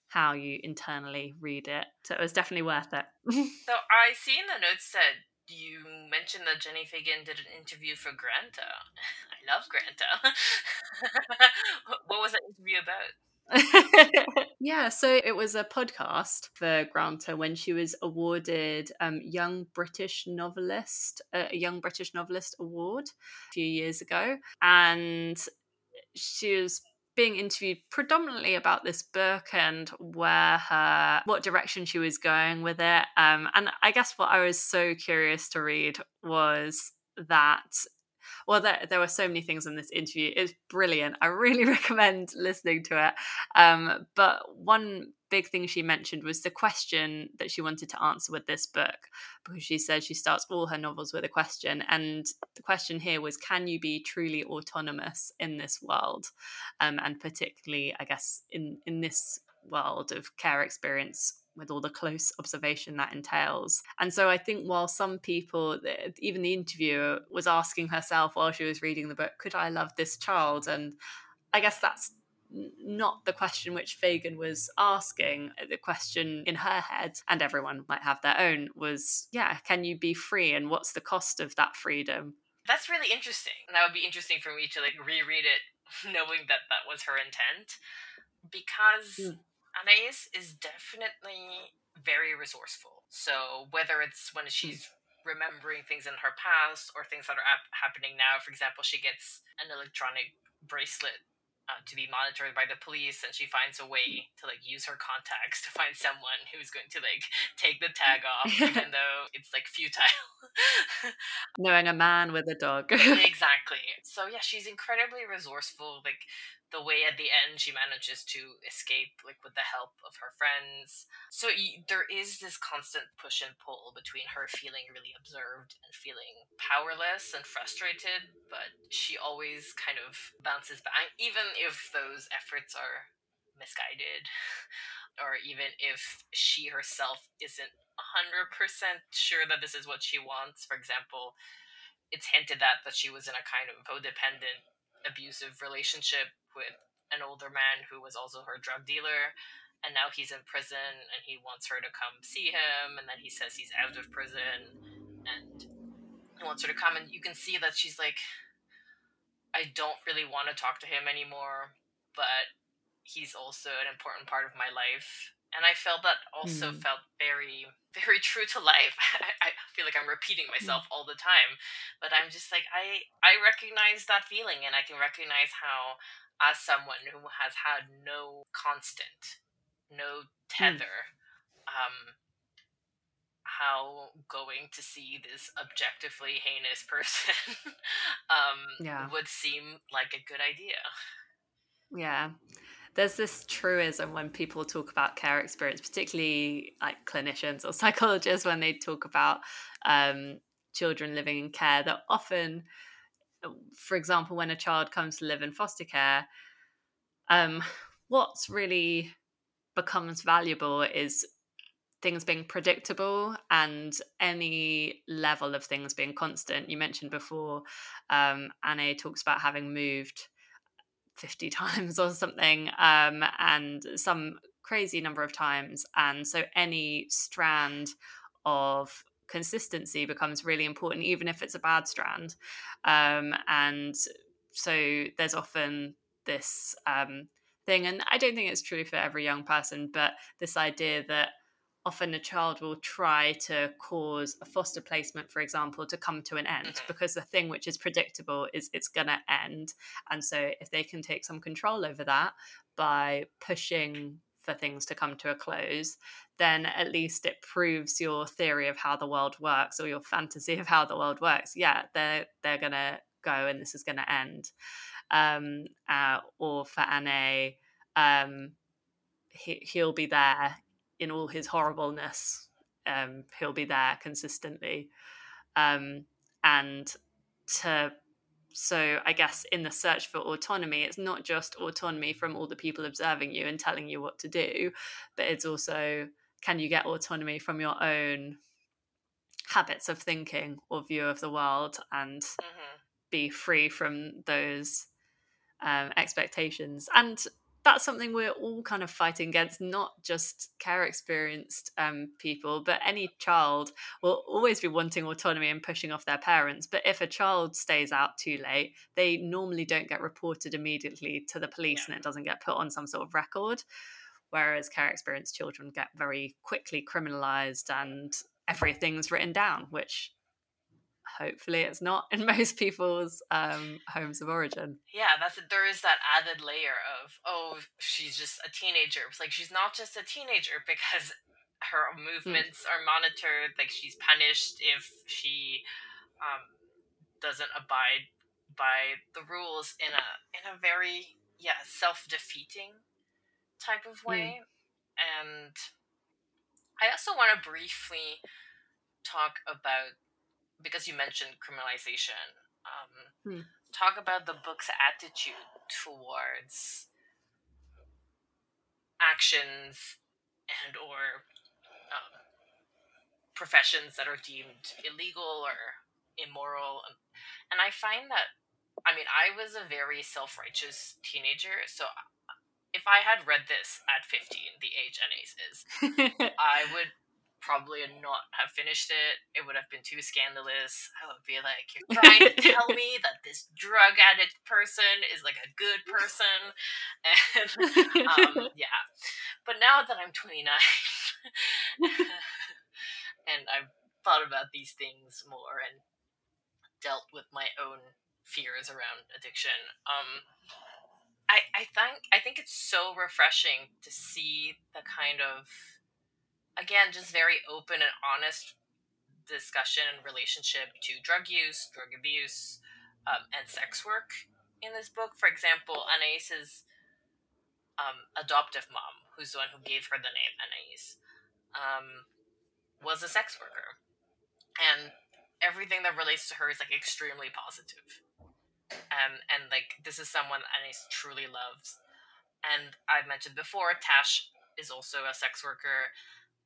how you internally read it. So it was definitely worth it. so I see in the notes that you mentioned that Jenni Fagan did an interview for Granta. I love Granta. what was that interview about? yeah, so it was a podcast for Granta when she was awarded um, Young British Novelist, uh, a Young British Novelist Award a few years ago, and she was being interviewed predominantly about this book and where her what direction she was going with it um, and i guess what i was so curious to read was that Well, there, there were so many things in this interview. It's brilliant. I really recommend listening to it. Um, but one big thing she mentioned was the question that she wanted to answer with this book, because she said she starts all her novels with a question. And the question here was can you be truly autonomous in this world? Um, and particularly, I guess, in, in this world of care experience with all the close observation that entails. And so I think while some people, even the interviewer, was asking herself while she was reading the book, could I love this child? And I guess that's not the question which Fagan was asking. The question in her head, and everyone might have their own, was yeah, can you be free? And what's the cost of that freedom? That's really interesting. That would be interesting for me to like reread it knowing that that was her intent because mm. Anais is definitely very resourceful. So whether it's when she's remembering things in her past or things that are ap- happening now, for example, she gets an electronic bracelet uh, to be monitored by the police and she finds a way to like use her contacts to find someone who's going to like take the tag off even though it's like futile. Knowing a man with a dog. Exactly. So yeah she's incredibly resourceful like the way at the end she manages to escape like with the help of her friends. So there is this constant push and pull between her feeling really observed and feeling powerless and frustrated but she always kind of bounces back even if those efforts are misguided or even if she herself isn't 100% sure that this is what she wants. For example it's hinted at that she was in a kind of codependent abusive relationship with an older man who was also her drug dealer and now he's in prison and he wants her to come see him and then he says he's out of prison and he wants her to come and you can see that she's like I don't really want to talk to him anymore but he's also an important part of my life and I felt that also mm. felt very, very true to life. I, I, feel like I'm repeating hmm. myself all the time, but I'm just like I, I recognize that feeling, and I can recognize how, as someone who has had no constant, no hmm. tether, mm. um, how going to see this objectively heinous person, um, yeah. would seem like a good idea. Yeah there's this truism when people talk about care experience, particularly like clinicians or psychologists, when they talk about um, children living in care, that often, for example, when a child comes to live in foster care, um, what's really becomes valuable is things being predictable and any level of things being constant. You mentioned before, um, Anne talks about having moved 50 times or something, um, and some crazy number of times. And so any strand of consistency becomes really important, even if it's a bad strand. Um, and so there's often this um, thing, and I don't think it's true for every young person, but this idea that often a child will try to cause a foster placement, for example, to come to an end mm-hmm. because the thing which is predictable is it's going to end. And so, if they can take some control over that by pushing for things to come to a close, then at least it proves your theory of how the world works or your fantasy of how the world works. Yeah, they're they're gonna go and this is gonna end. Um, uh, or for Anne, um, he, he'll be there in all his horribleness, um, he'll be there consistently. Um, and to so I guess in the search for autonomy, it's not just autonomy from all the people observing you and telling you what to do, but it's also can you get autonomy from your own habits of thinking or view of the world and mm-hmm. be free from those um, expectations and that's something we're all kind of fighting against, not just care experienced um, people, but any child will always be wanting autonomy and pushing off their parents. But if a child stays out too late, they normally don't get reported immediately to the police and it doesn't get put on some sort of record. Whereas care experienced children get very quickly criminalized and everything's written down, which hopefully it's not in most people's um, homes of origin. Yeah, that's there is that added layer of oh she's just a teenager. It's like she's not just a teenager because her hmm. movements mm. are monitored. Like she's punished if she um, doesn't abide by the rules in a in a very yeah self-defeating type of way mm. and i also want to briefly talk about because you mentioned criminalization um, mm. talk about the book's attitude towards actions and or um, professions that are deemed illegal or immoral and i find that i mean i was a very self-righteous teenager so if i had read this at 15 the age Anais is i would probably not have finished it it would have been too scandalous i would be like you're trying to tell me that this drug addict person is like a good person and um, yeah but now that i'm 29 and I've thought about these things more and dealt with my own fears around addiction. Um, I I think I think it's so refreshing to see the kind of again just very open and honest discussion and relationship to drug use, drug abuse, um, and sex work in this book. For example, Anais's um, adoptive mom, who's the one who gave her the name Anais, um, was a sex worker. And everything that relates to her is like extremely positive. Um, and like this is someone Anais truly loves. And I've mentioned before, Tash is also a sex worker.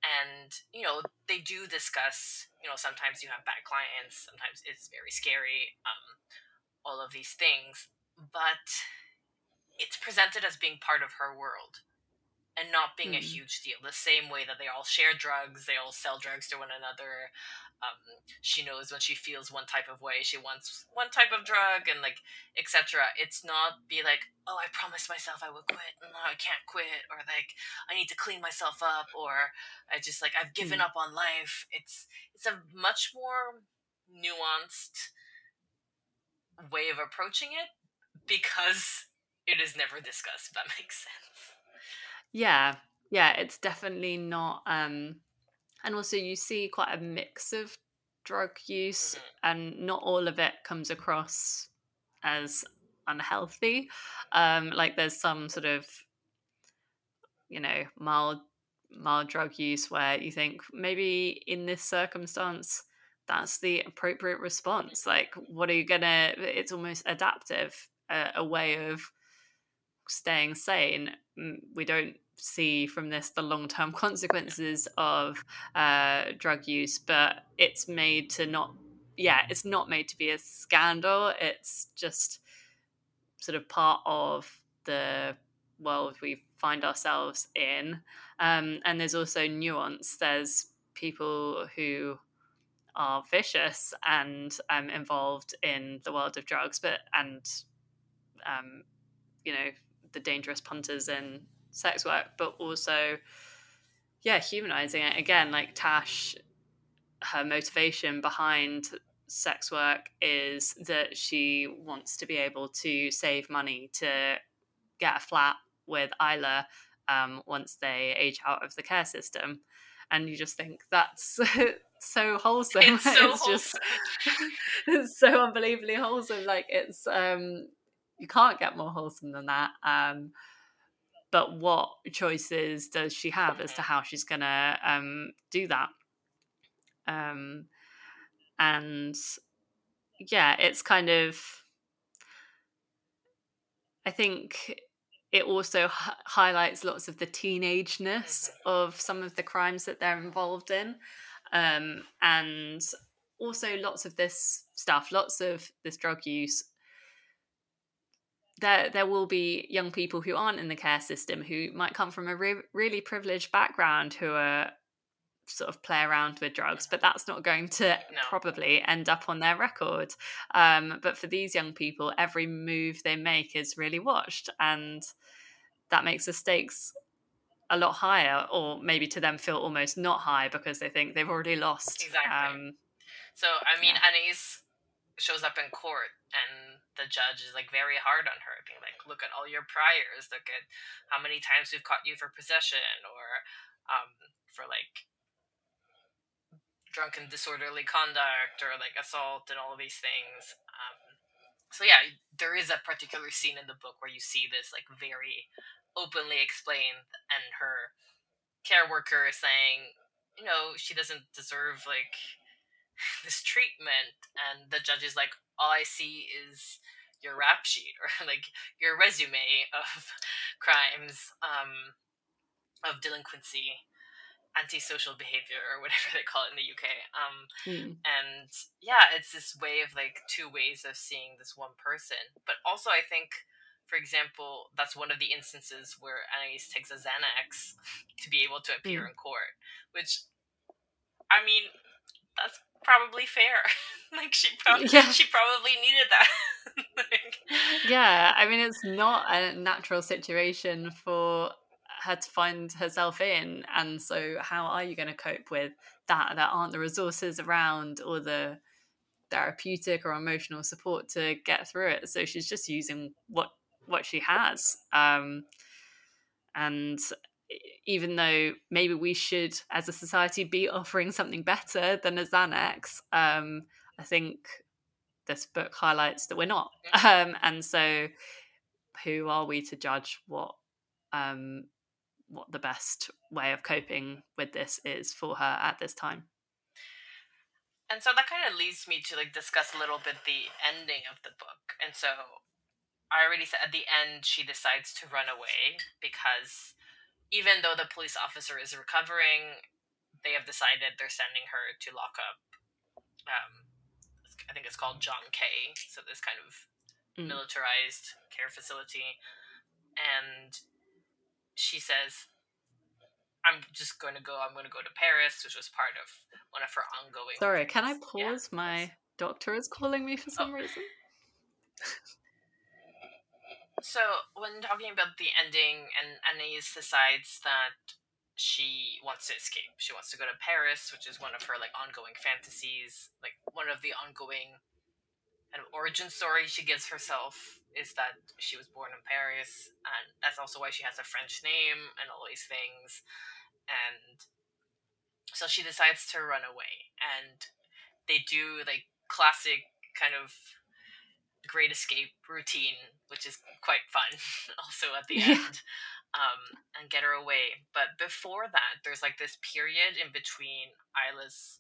And, you know, they do discuss, you know, sometimes you have bad clients, sometimes it's very scary, um, all of these things. But it's presented as being part of her world and not being mm. a huge deal. The same way that they all share drugs, they all sell drugs to one another. Um, she knows when she feels one type of way, she wants one type of drug, and like etc. It's not be like, oh, I promised myself I would quit, and now I can't quit, or like I need to clean myself up, or I just like I've given mm. up on life. It's it's a much more nuanced way of approaching it because it is never discussed. If that makes sense. Yeah, yeah, it's definitely not. Um, and also, you see quite a mix of drug use, mm-hmm. and not all of it comes across as unhealthy. Um, like there's some sort of, you know, mild mild drug use where you think maybe in this circumstance that's the appropriate response like what are you gonna it's almost adaptive a, a way of staying sane we don't see from this the long term consequences of uh, drug use, but it's made to not, yeah, it's not made to be a scandal. It's just sort of part of the world we find ourselves in. Um, and there's also nuance. There's people who are vicious and um, involved in the world of drugs, but and um, you know the dangerous punters in sex work, but also, yeah, humanizing it. Again, like Tash, her motivation behind sex work is that she wants to be able to save money to get a flat with Isla um, once they age out of the care system. And you just think that's so wholesome. It's, so it's wholesome. just it's so unbelievably wholesome. Like it's um you can't get more wholesome than that. Um but what choices does she have as to how she's going to um, do that? Um, and yeah, it's kind of, I think it also h- highlights lots of the teenageness mm-hmm. of some of the crimes that they're involved in. Um, and also lots of this stuff, lots of this drug use there there will be young people who aren't in the care system who might come from a re- really privileged background who are sort of play around with drugs but that's not going to no. probably end up on their record um, but for these young people every move they make is really watched and that makes the stakes a lot higher or maybe to them feel almost not high because they think they've already lost exactly um, so i mean yeah. Anais shows up in court and the judge is like very hard on her being like look at all your priors look at how many times we've caught you for possession or um, for like drunken disorderly conduct or like assault and all of these things. Um, so yeah, there is a particular scene in the book where you see this like very openly explained, and her care worker is saying, you know, she doesn't deserve like this treatment, and the judge is like, all I see is your rap sheet or like your resume of crimes um, of delinquency antisocial behavior or whatever they call it in the UK. Um, mm. And yeah, it's this way of like two ways of seeing this one person. But also, I think, for example, that's one of the instances where Anais takes a Xanax to be able to appear mm. in court, which, I mean, that's probably fair. like she probably yeah. she probably needed that. like, yeah, I mean it's not a natural situation for her to find herself in and so how are you going to cope with that there aren't the resources around or the therapeutic or emotional support to get through it so she's just using what what she has um and even though maybe we should, as a society, be offering something better than a Xanax, um, I think this book highlights that we're not. Um, and so, who are we to judge what um, what the best way of coping with this is for her at this time? And so that kind of leads me to like discuss a little bit the ending of the book. And so I already said at the end she decides to run away because even though the police officer is recovering, they have decided they're sending her to lock up. Um, I think it's called John K. So this kind of mm. militarized care facility, and she says, "I'm just going to go. I'm going to go to Paris," which was part of one of her ongoing. Sorry, can I pause? Yeah, My doctor is calling me for some oh. reason. So when talking about the ending, and Anais decides that she wants to escape. She wants to go to Paris, which is one of her like ongoing fantasies. Like one of the ongoing kind of origin story she gives herself is that she was born in Paris, and that's also why she has a French name and all these things. And so she decides to run away, and they do like classic kind of Great Escape routine, which is quite fun also at the end, um, and get her away. But before that, there's like this period in between Isla's.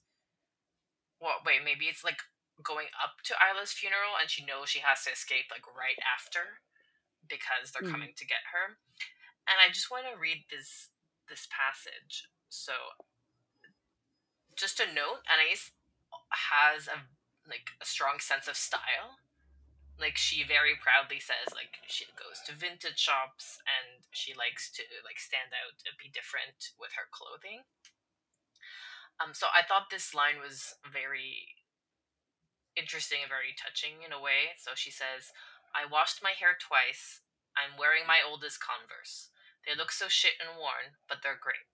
Well, wait, maybe it's like going up to Isla's funeral, and she knows she has to escape like right after because they're mm. coming to get her. And I just want to read this this passage. So, just a note, Anais has a like a strong sense of style like she very proudly says like she goes to vintage shops and she likes to like stand out and be different with her clothing. Um so i thought this line was very interesting and very touching in a way. So she says i washed my hair twice. I'm wearing my oldest converse. They look so shit and worn but they're great.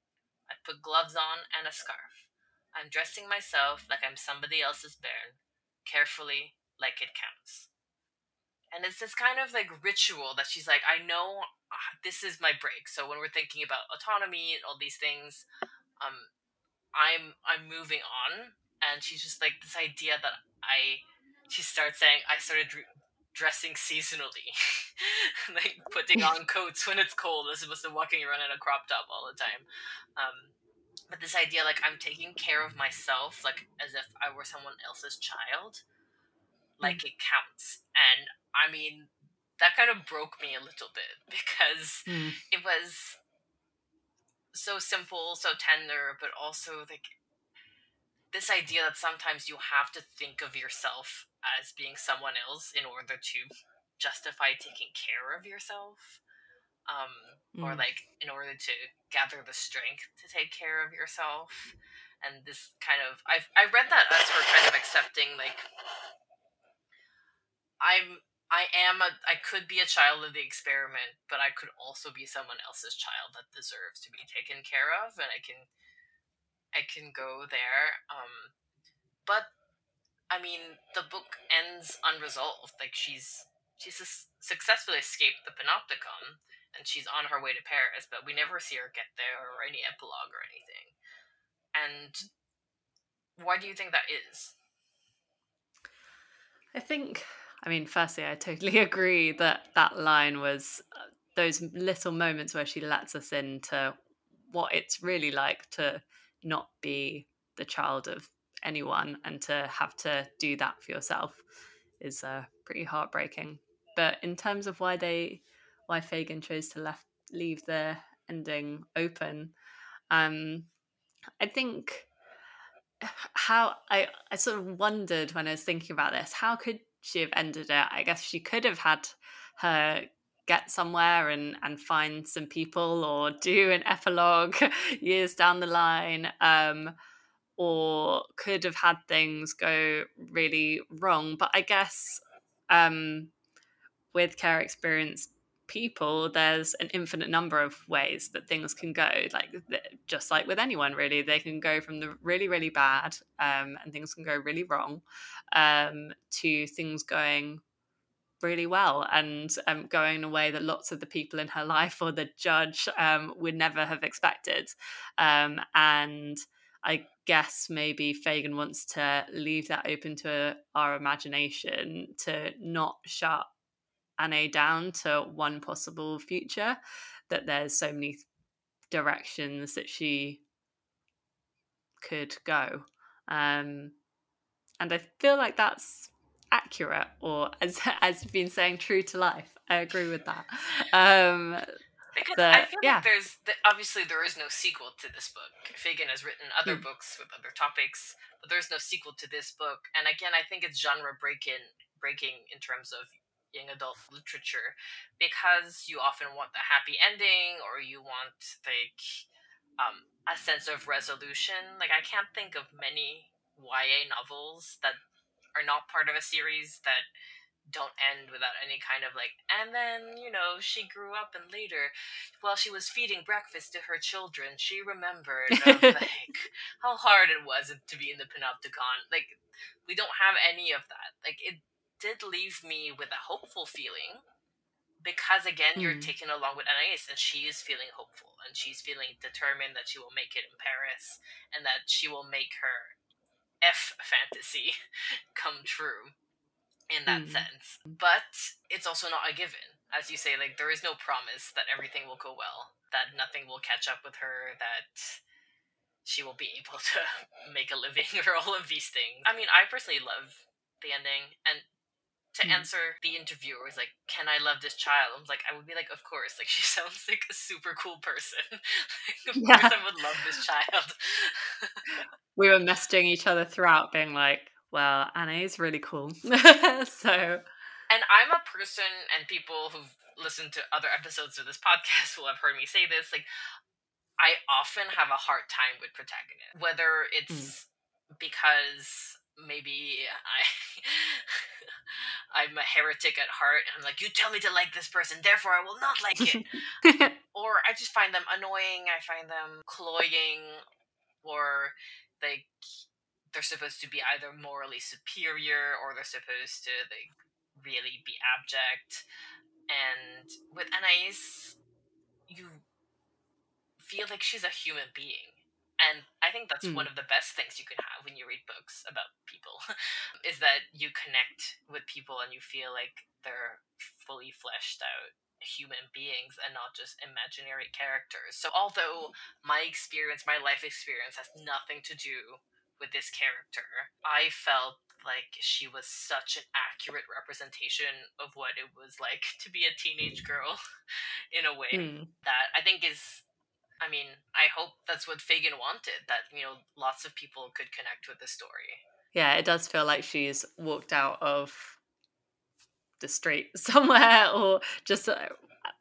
I put gloves on and a scarf. I'm dressing myself like i'm somebody else's bairn. Carefully like it counts and it's this kind of like ritual that she's like i know uh, this is my break. So when we're thinking about autonomy and all these things um i'm i'm moving on. And she's just like this idea that i she starts saying i started dr- dressing seasonally. Like putting on coats when it's cold as opposed to walking around in a crop top all the time. Um but this idea like i'm taking care of myself like as if i were someone else's child. Like mm. it counts. And I mean, that kind of broke me a little bit because mm. it was so simple, so tender, but also like this idea that sometimes you have to think of yourself as being someone else in order to justify taking care of yourself. Um, mm. or like in order to gather the strength to take care of yourself. And this kind of I've I read that as her kind of accepting like I'm I am a I could be a child of the experiment, but I could also be someone else's child that deserves to be taken care of and I can I can go there. Um but I mean, the book ends unresolved. Like she's she's successfully escaped the panopticon and she's on her way to Paris, but we never see her get there or any epilogue or anything. And why do you think that is? I think I mean, firstly, I totally agree that that line was uh, those little moments where she lets us into what it's really like to not be the child of anyone and to have to do that for yourself is uh, pretty heartbreaking. But in terms of why they, why Fagan chose to left leave the ending open, um, I think how I I sort of wondered when I was thinking about this, how could she have ended it? I guess she could have had her get somewhere and and find some people or do an epilogue years down the line um, or could have had things go really wrong but i guess um, with care experience people there's an infinite number of ways that things can go like just like with anyone really they can go from the really really bad um, and things can go really wrong um, to things going really well and um, going in a way that lots of the people in her life or the judge um, would never have expected. Um, and I guess maybe Fagan wants to leave that open to our imagination to not shut Anne down to one possible future, that there's so many directions that she could go. Um, and I feel like that's accurate or as as you've been saying true to life i agree with that um because I feel yeah. like there's obviously there is no sequel to this book. Fagan has written other mm. books with other topics, but there's no sequel to this book. And again, I think it's genre breaking breaking in terms of young adult literature because you often want the happy ending or you want like um, a sense of resolution. Like I can't think of many YA novels that are not part of a series that don't end without any kind of like and then you know she grew up and later while she was feeding breakfast to her children she remembered of, like how hard it was to be in the panopticon like we don't have any of that like it did leave me with a hopeful feeling because again mm. you're hmm. taken along with Anais and she is feeling hopeful and she's feeling determined that she will make it in Paris and that she will make her F fantasy come true in that mm. sense. But it's also not a given. As you say, like there is no promise that everything will go well, that nothing will catch up with her, that she will be able to make a living or all of these things. I mean, I personally love the ending and to mm. answer the interviewer was like, "Can I love this child?" I was like, I would be like, "Of course!" Like she sounds like a super cool person. like, of yeah. course, I would love this child. we were messaging each other throughout, being like, "Well, Anna is really cool." so, and I'm a person, and people who've listened to other episodes of this podcast will have heard me say this. Like, I often have a hard time with protagonists, whether it's mm. because maybe I I'm a heretic at heart and I'm like, you tell me to like this person, therefore I will not like it. or I just find them annoying, I find them cloying, or like they're supposed to be either morally superior or they're supposed to like really be abject. And with Anais, you feel like she's a human being and i think that's mm. one of the best things you can have when you read books about people is that you connect with people and you feel like they're fully fleshed out human beings and not just imaginary characters so although my experience my life experience has nothing to do with this character i felt like she was such an accurate representation of what it was like to be a teenage girl in a way mm. that i think is I mean, I hope that's what Fagan wanted, that, you know, lots of people could connect with the story. Yeah, it does feel like she's walked out of the street somewhere or just uh,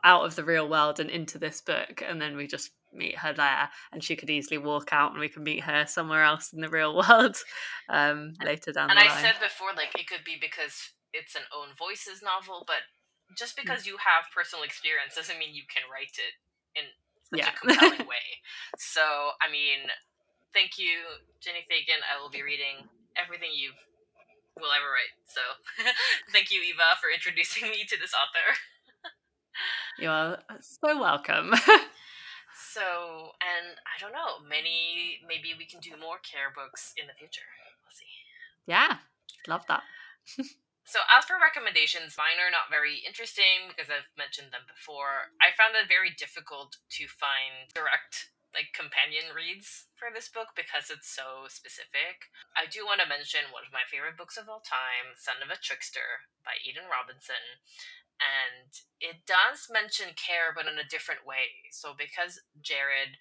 out of the real world and into this book. And then we just meet her there and she could easily walk out and we can meet her somewhere else in the real world um, later down and the line. And I said before, like, it could be because it's an own voices novel, but just mm. because you have personal experience doesn't mean you can write it in such yeah. a compelling way. So, I mean, thank you, Jenni Fagan. I will be reading everything you will ever write. So, thank you, Eva, for introducing me to this author. you are so welcome. so, and I don't know, many maybe we can do more care books in the future. We'll see. Yeah, love that. So, as for recommendations, mine are not very interesting because I've mentioned them before. I found it very difficult to find direct like companion reads for this book because it's so specific. I do want to mention one of my favorite books of all time, Son of a Trickster by Eden Robinson. And it does mention care, but in a different way. So, because Jared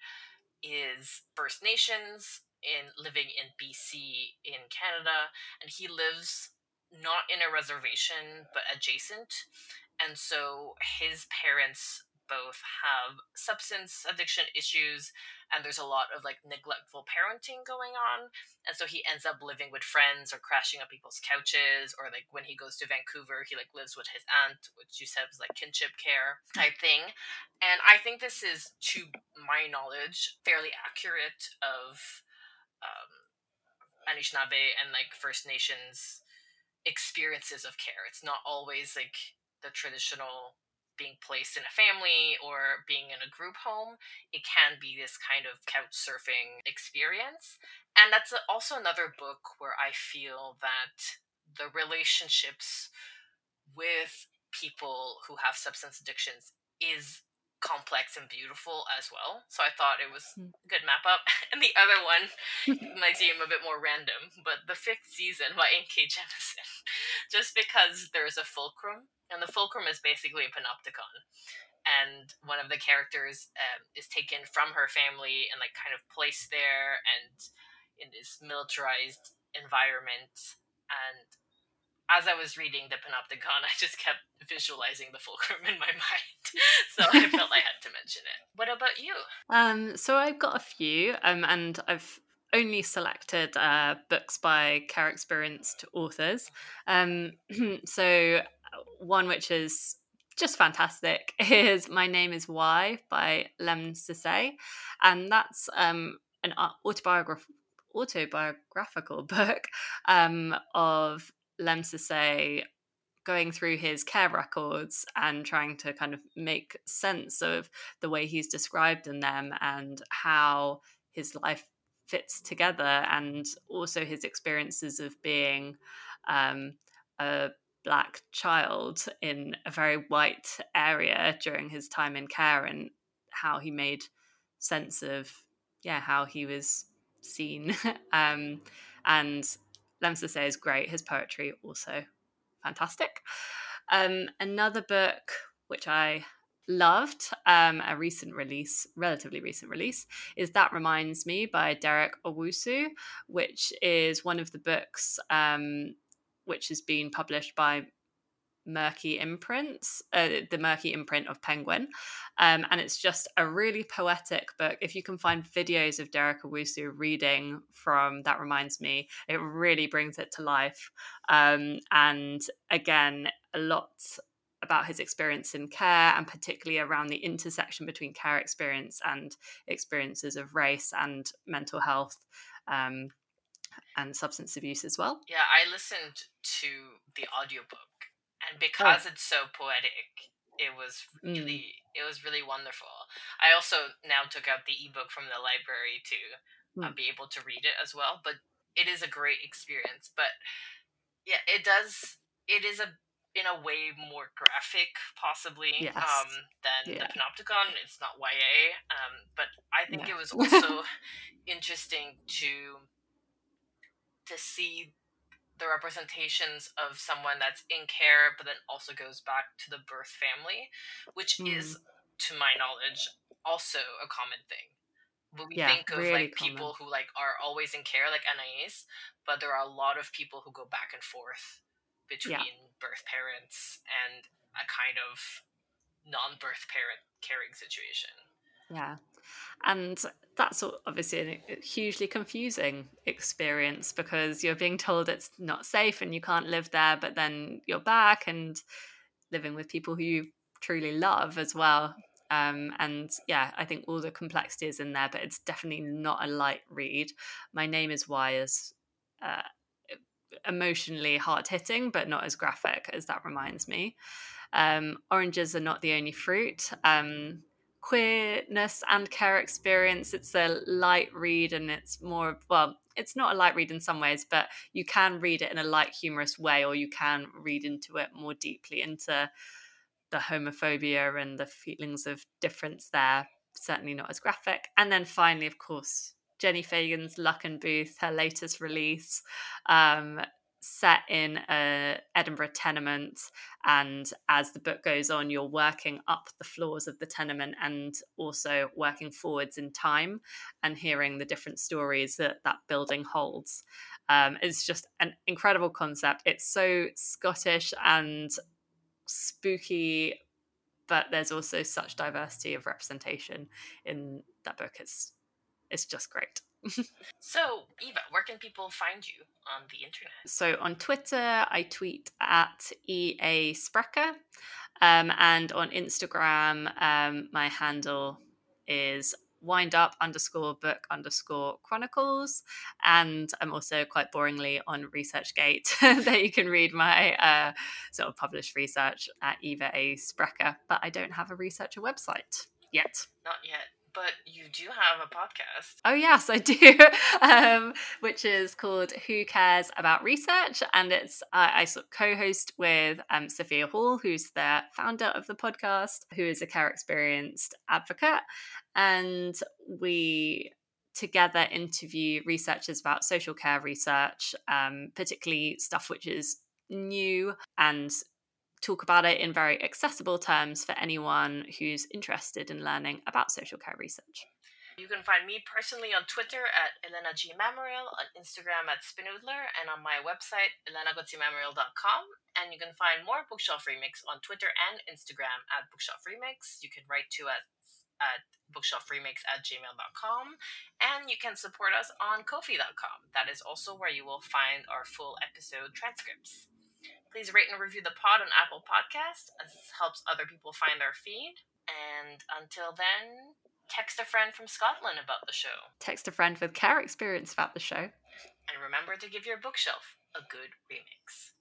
is First Nations in living in BC in Canada, and he lives not in a reservation but adjacent. And so his parents both have substance addiction issues and there's a lot of like neglectful parenting going on and so he ends up living with friends or crashing on people's couches or like when he goes to vancouver he like lives with his aunt which you said was like kinship care type thing and i think this is to my knowledge fairly accurate of um, anishinaabe and like first nations experiences of care. It's not always like the traditional being placed in a family or being in a group home. It can be this kind of couch surfing experience. And that's also another book where I feel that the relationships with people who have substance addictions is complex and beautiful as well. So I thought it was Hmm. a good map up. And the other one might seem a bit more random, but the fifth season by N.K. Jemisin, just because there's a fulcrum, and the fulcrum is basically a panopticon. And one of the characters um, is taken from her family and like kind of placed there and in this militarized environment. And as I was reading the panopticon, I just kept visualizing the fulcrum in my mind. so I felt I had to mention it. What about you? Um, so I've got a few, um, and I've only selected uh, books by care experienced authors. Um, so one which is just fantastic is My Name is Why by Lemn Sissay. And that's um, an autobiograph- autobiographical book um, of Lemn Sissay going through his care records and trying to kind of make sense of the way he's described in them and how his life fits together and also his experiences of being um, a black child in a very white area during his time in care and how he made sense of yeah how he was seen. Um, and Lemn Sissay is great his poetry also fantastic. Um, another book which i loved um, a recent release relatively recent release is that reminds me by derek owusu which is one of the books um, which has been published by Merky Imprints, uh, the Merky imprint of Penguin. Um, and it's just a really poetic book. If you can find videos of Derek Owusu reading from That Reminds Me, it really brings it to life. Um, and again, a lot about his experience in care and particularly around the intersection between care experience and experiences of race and mental health. Um, and substance abuse as well. Yeah, I listened to the audiobook and because oh. it's so poetic, it was really mm. it was really wonderful. I also now took out the ebook from the library to mm. uh, be able to read it as well, but it is a great experience. But yeah, it does it is a in a way more graphic possibly yes. um, than yeah. the panopticon it's not ya um, but i think yeah. it was also interesting to to see the representations of someone that's in care but then also goes back to the birth family which mm. is to my knowledge also a common thing when we yeah, think of really like people who like are always in care like anais but there are a lot of people who go back and forth between yeah. birth parents and a kind of non-birth parent caring situation yeah and that's obviously a hugely confusing experience because you're being told it's not safe and you can't live there but then you're back and living with people who you truly love as well. Um, and yeah i think all the complexity is in there but it's definitely not a light read. My name is why is uh, emotionally hard hitting but not as graphic as that reminds me. Um, oranges are not the only fruit. Um, queerness and care experience. It's a light read and it's more, well, it's not a light read in some ways, but you can read it in a light, humorous way, or you can read into it more deeply into the homophobia and the feelings of difference there. Certainly not as graphic. And then finally, of course, Jenni Fagan's Luckenbooth, her latest release. Um, set in a Edinburgh tenement and as the book goes on you're working up the floors of the tenement and also working forwards in time and hearing the different stories that that building holds. Um, it's just an incredible concept. It's so Scottish and spooky but there's also such diversity of representation in that book. It's it's just great so, Eva, where can people find you on the internet? So, on Twitter, I tweet at EA Sprecher. Um, and on Instagram, um, my handle is wind up underscore book underscore chronicles and i'm also quite boringly on researchgate there you can read my uh, sort of published research at eva a sprecher but i don't have a researcher website yet not yet but you do have a podcast. Oh, yes, I do, um, which is called Who Cares About Research. And it's, uh, I sort of co host with um, Sophia Hall, who's the founder of the podcast, who is a care experienced advocate. And we together interview researchers about social care research, um, particularly stuff which is new and talk about it in very accessible terms for anyone who's interested in learning about social care research. You can find me personally on Twitter at Elena G. Mamarill, on Instagram at Spinoodler, and on my website, elenagotsimamarill.com. And you can find more Bookshelf Remix on Twitter and Instagram at Bookshelf Remix. You can write to us at bookshelfremix at gmail.com. And you can support us on Ko-fi.com. That is also where you will find our full episode transcripts. Please rate and review the pod on Apple Podcast as this helps other people find our feed. And until then, text a friend from Scotland about the show. Text a friend with care experience about the show. And remember to give your bookshelf a good remix.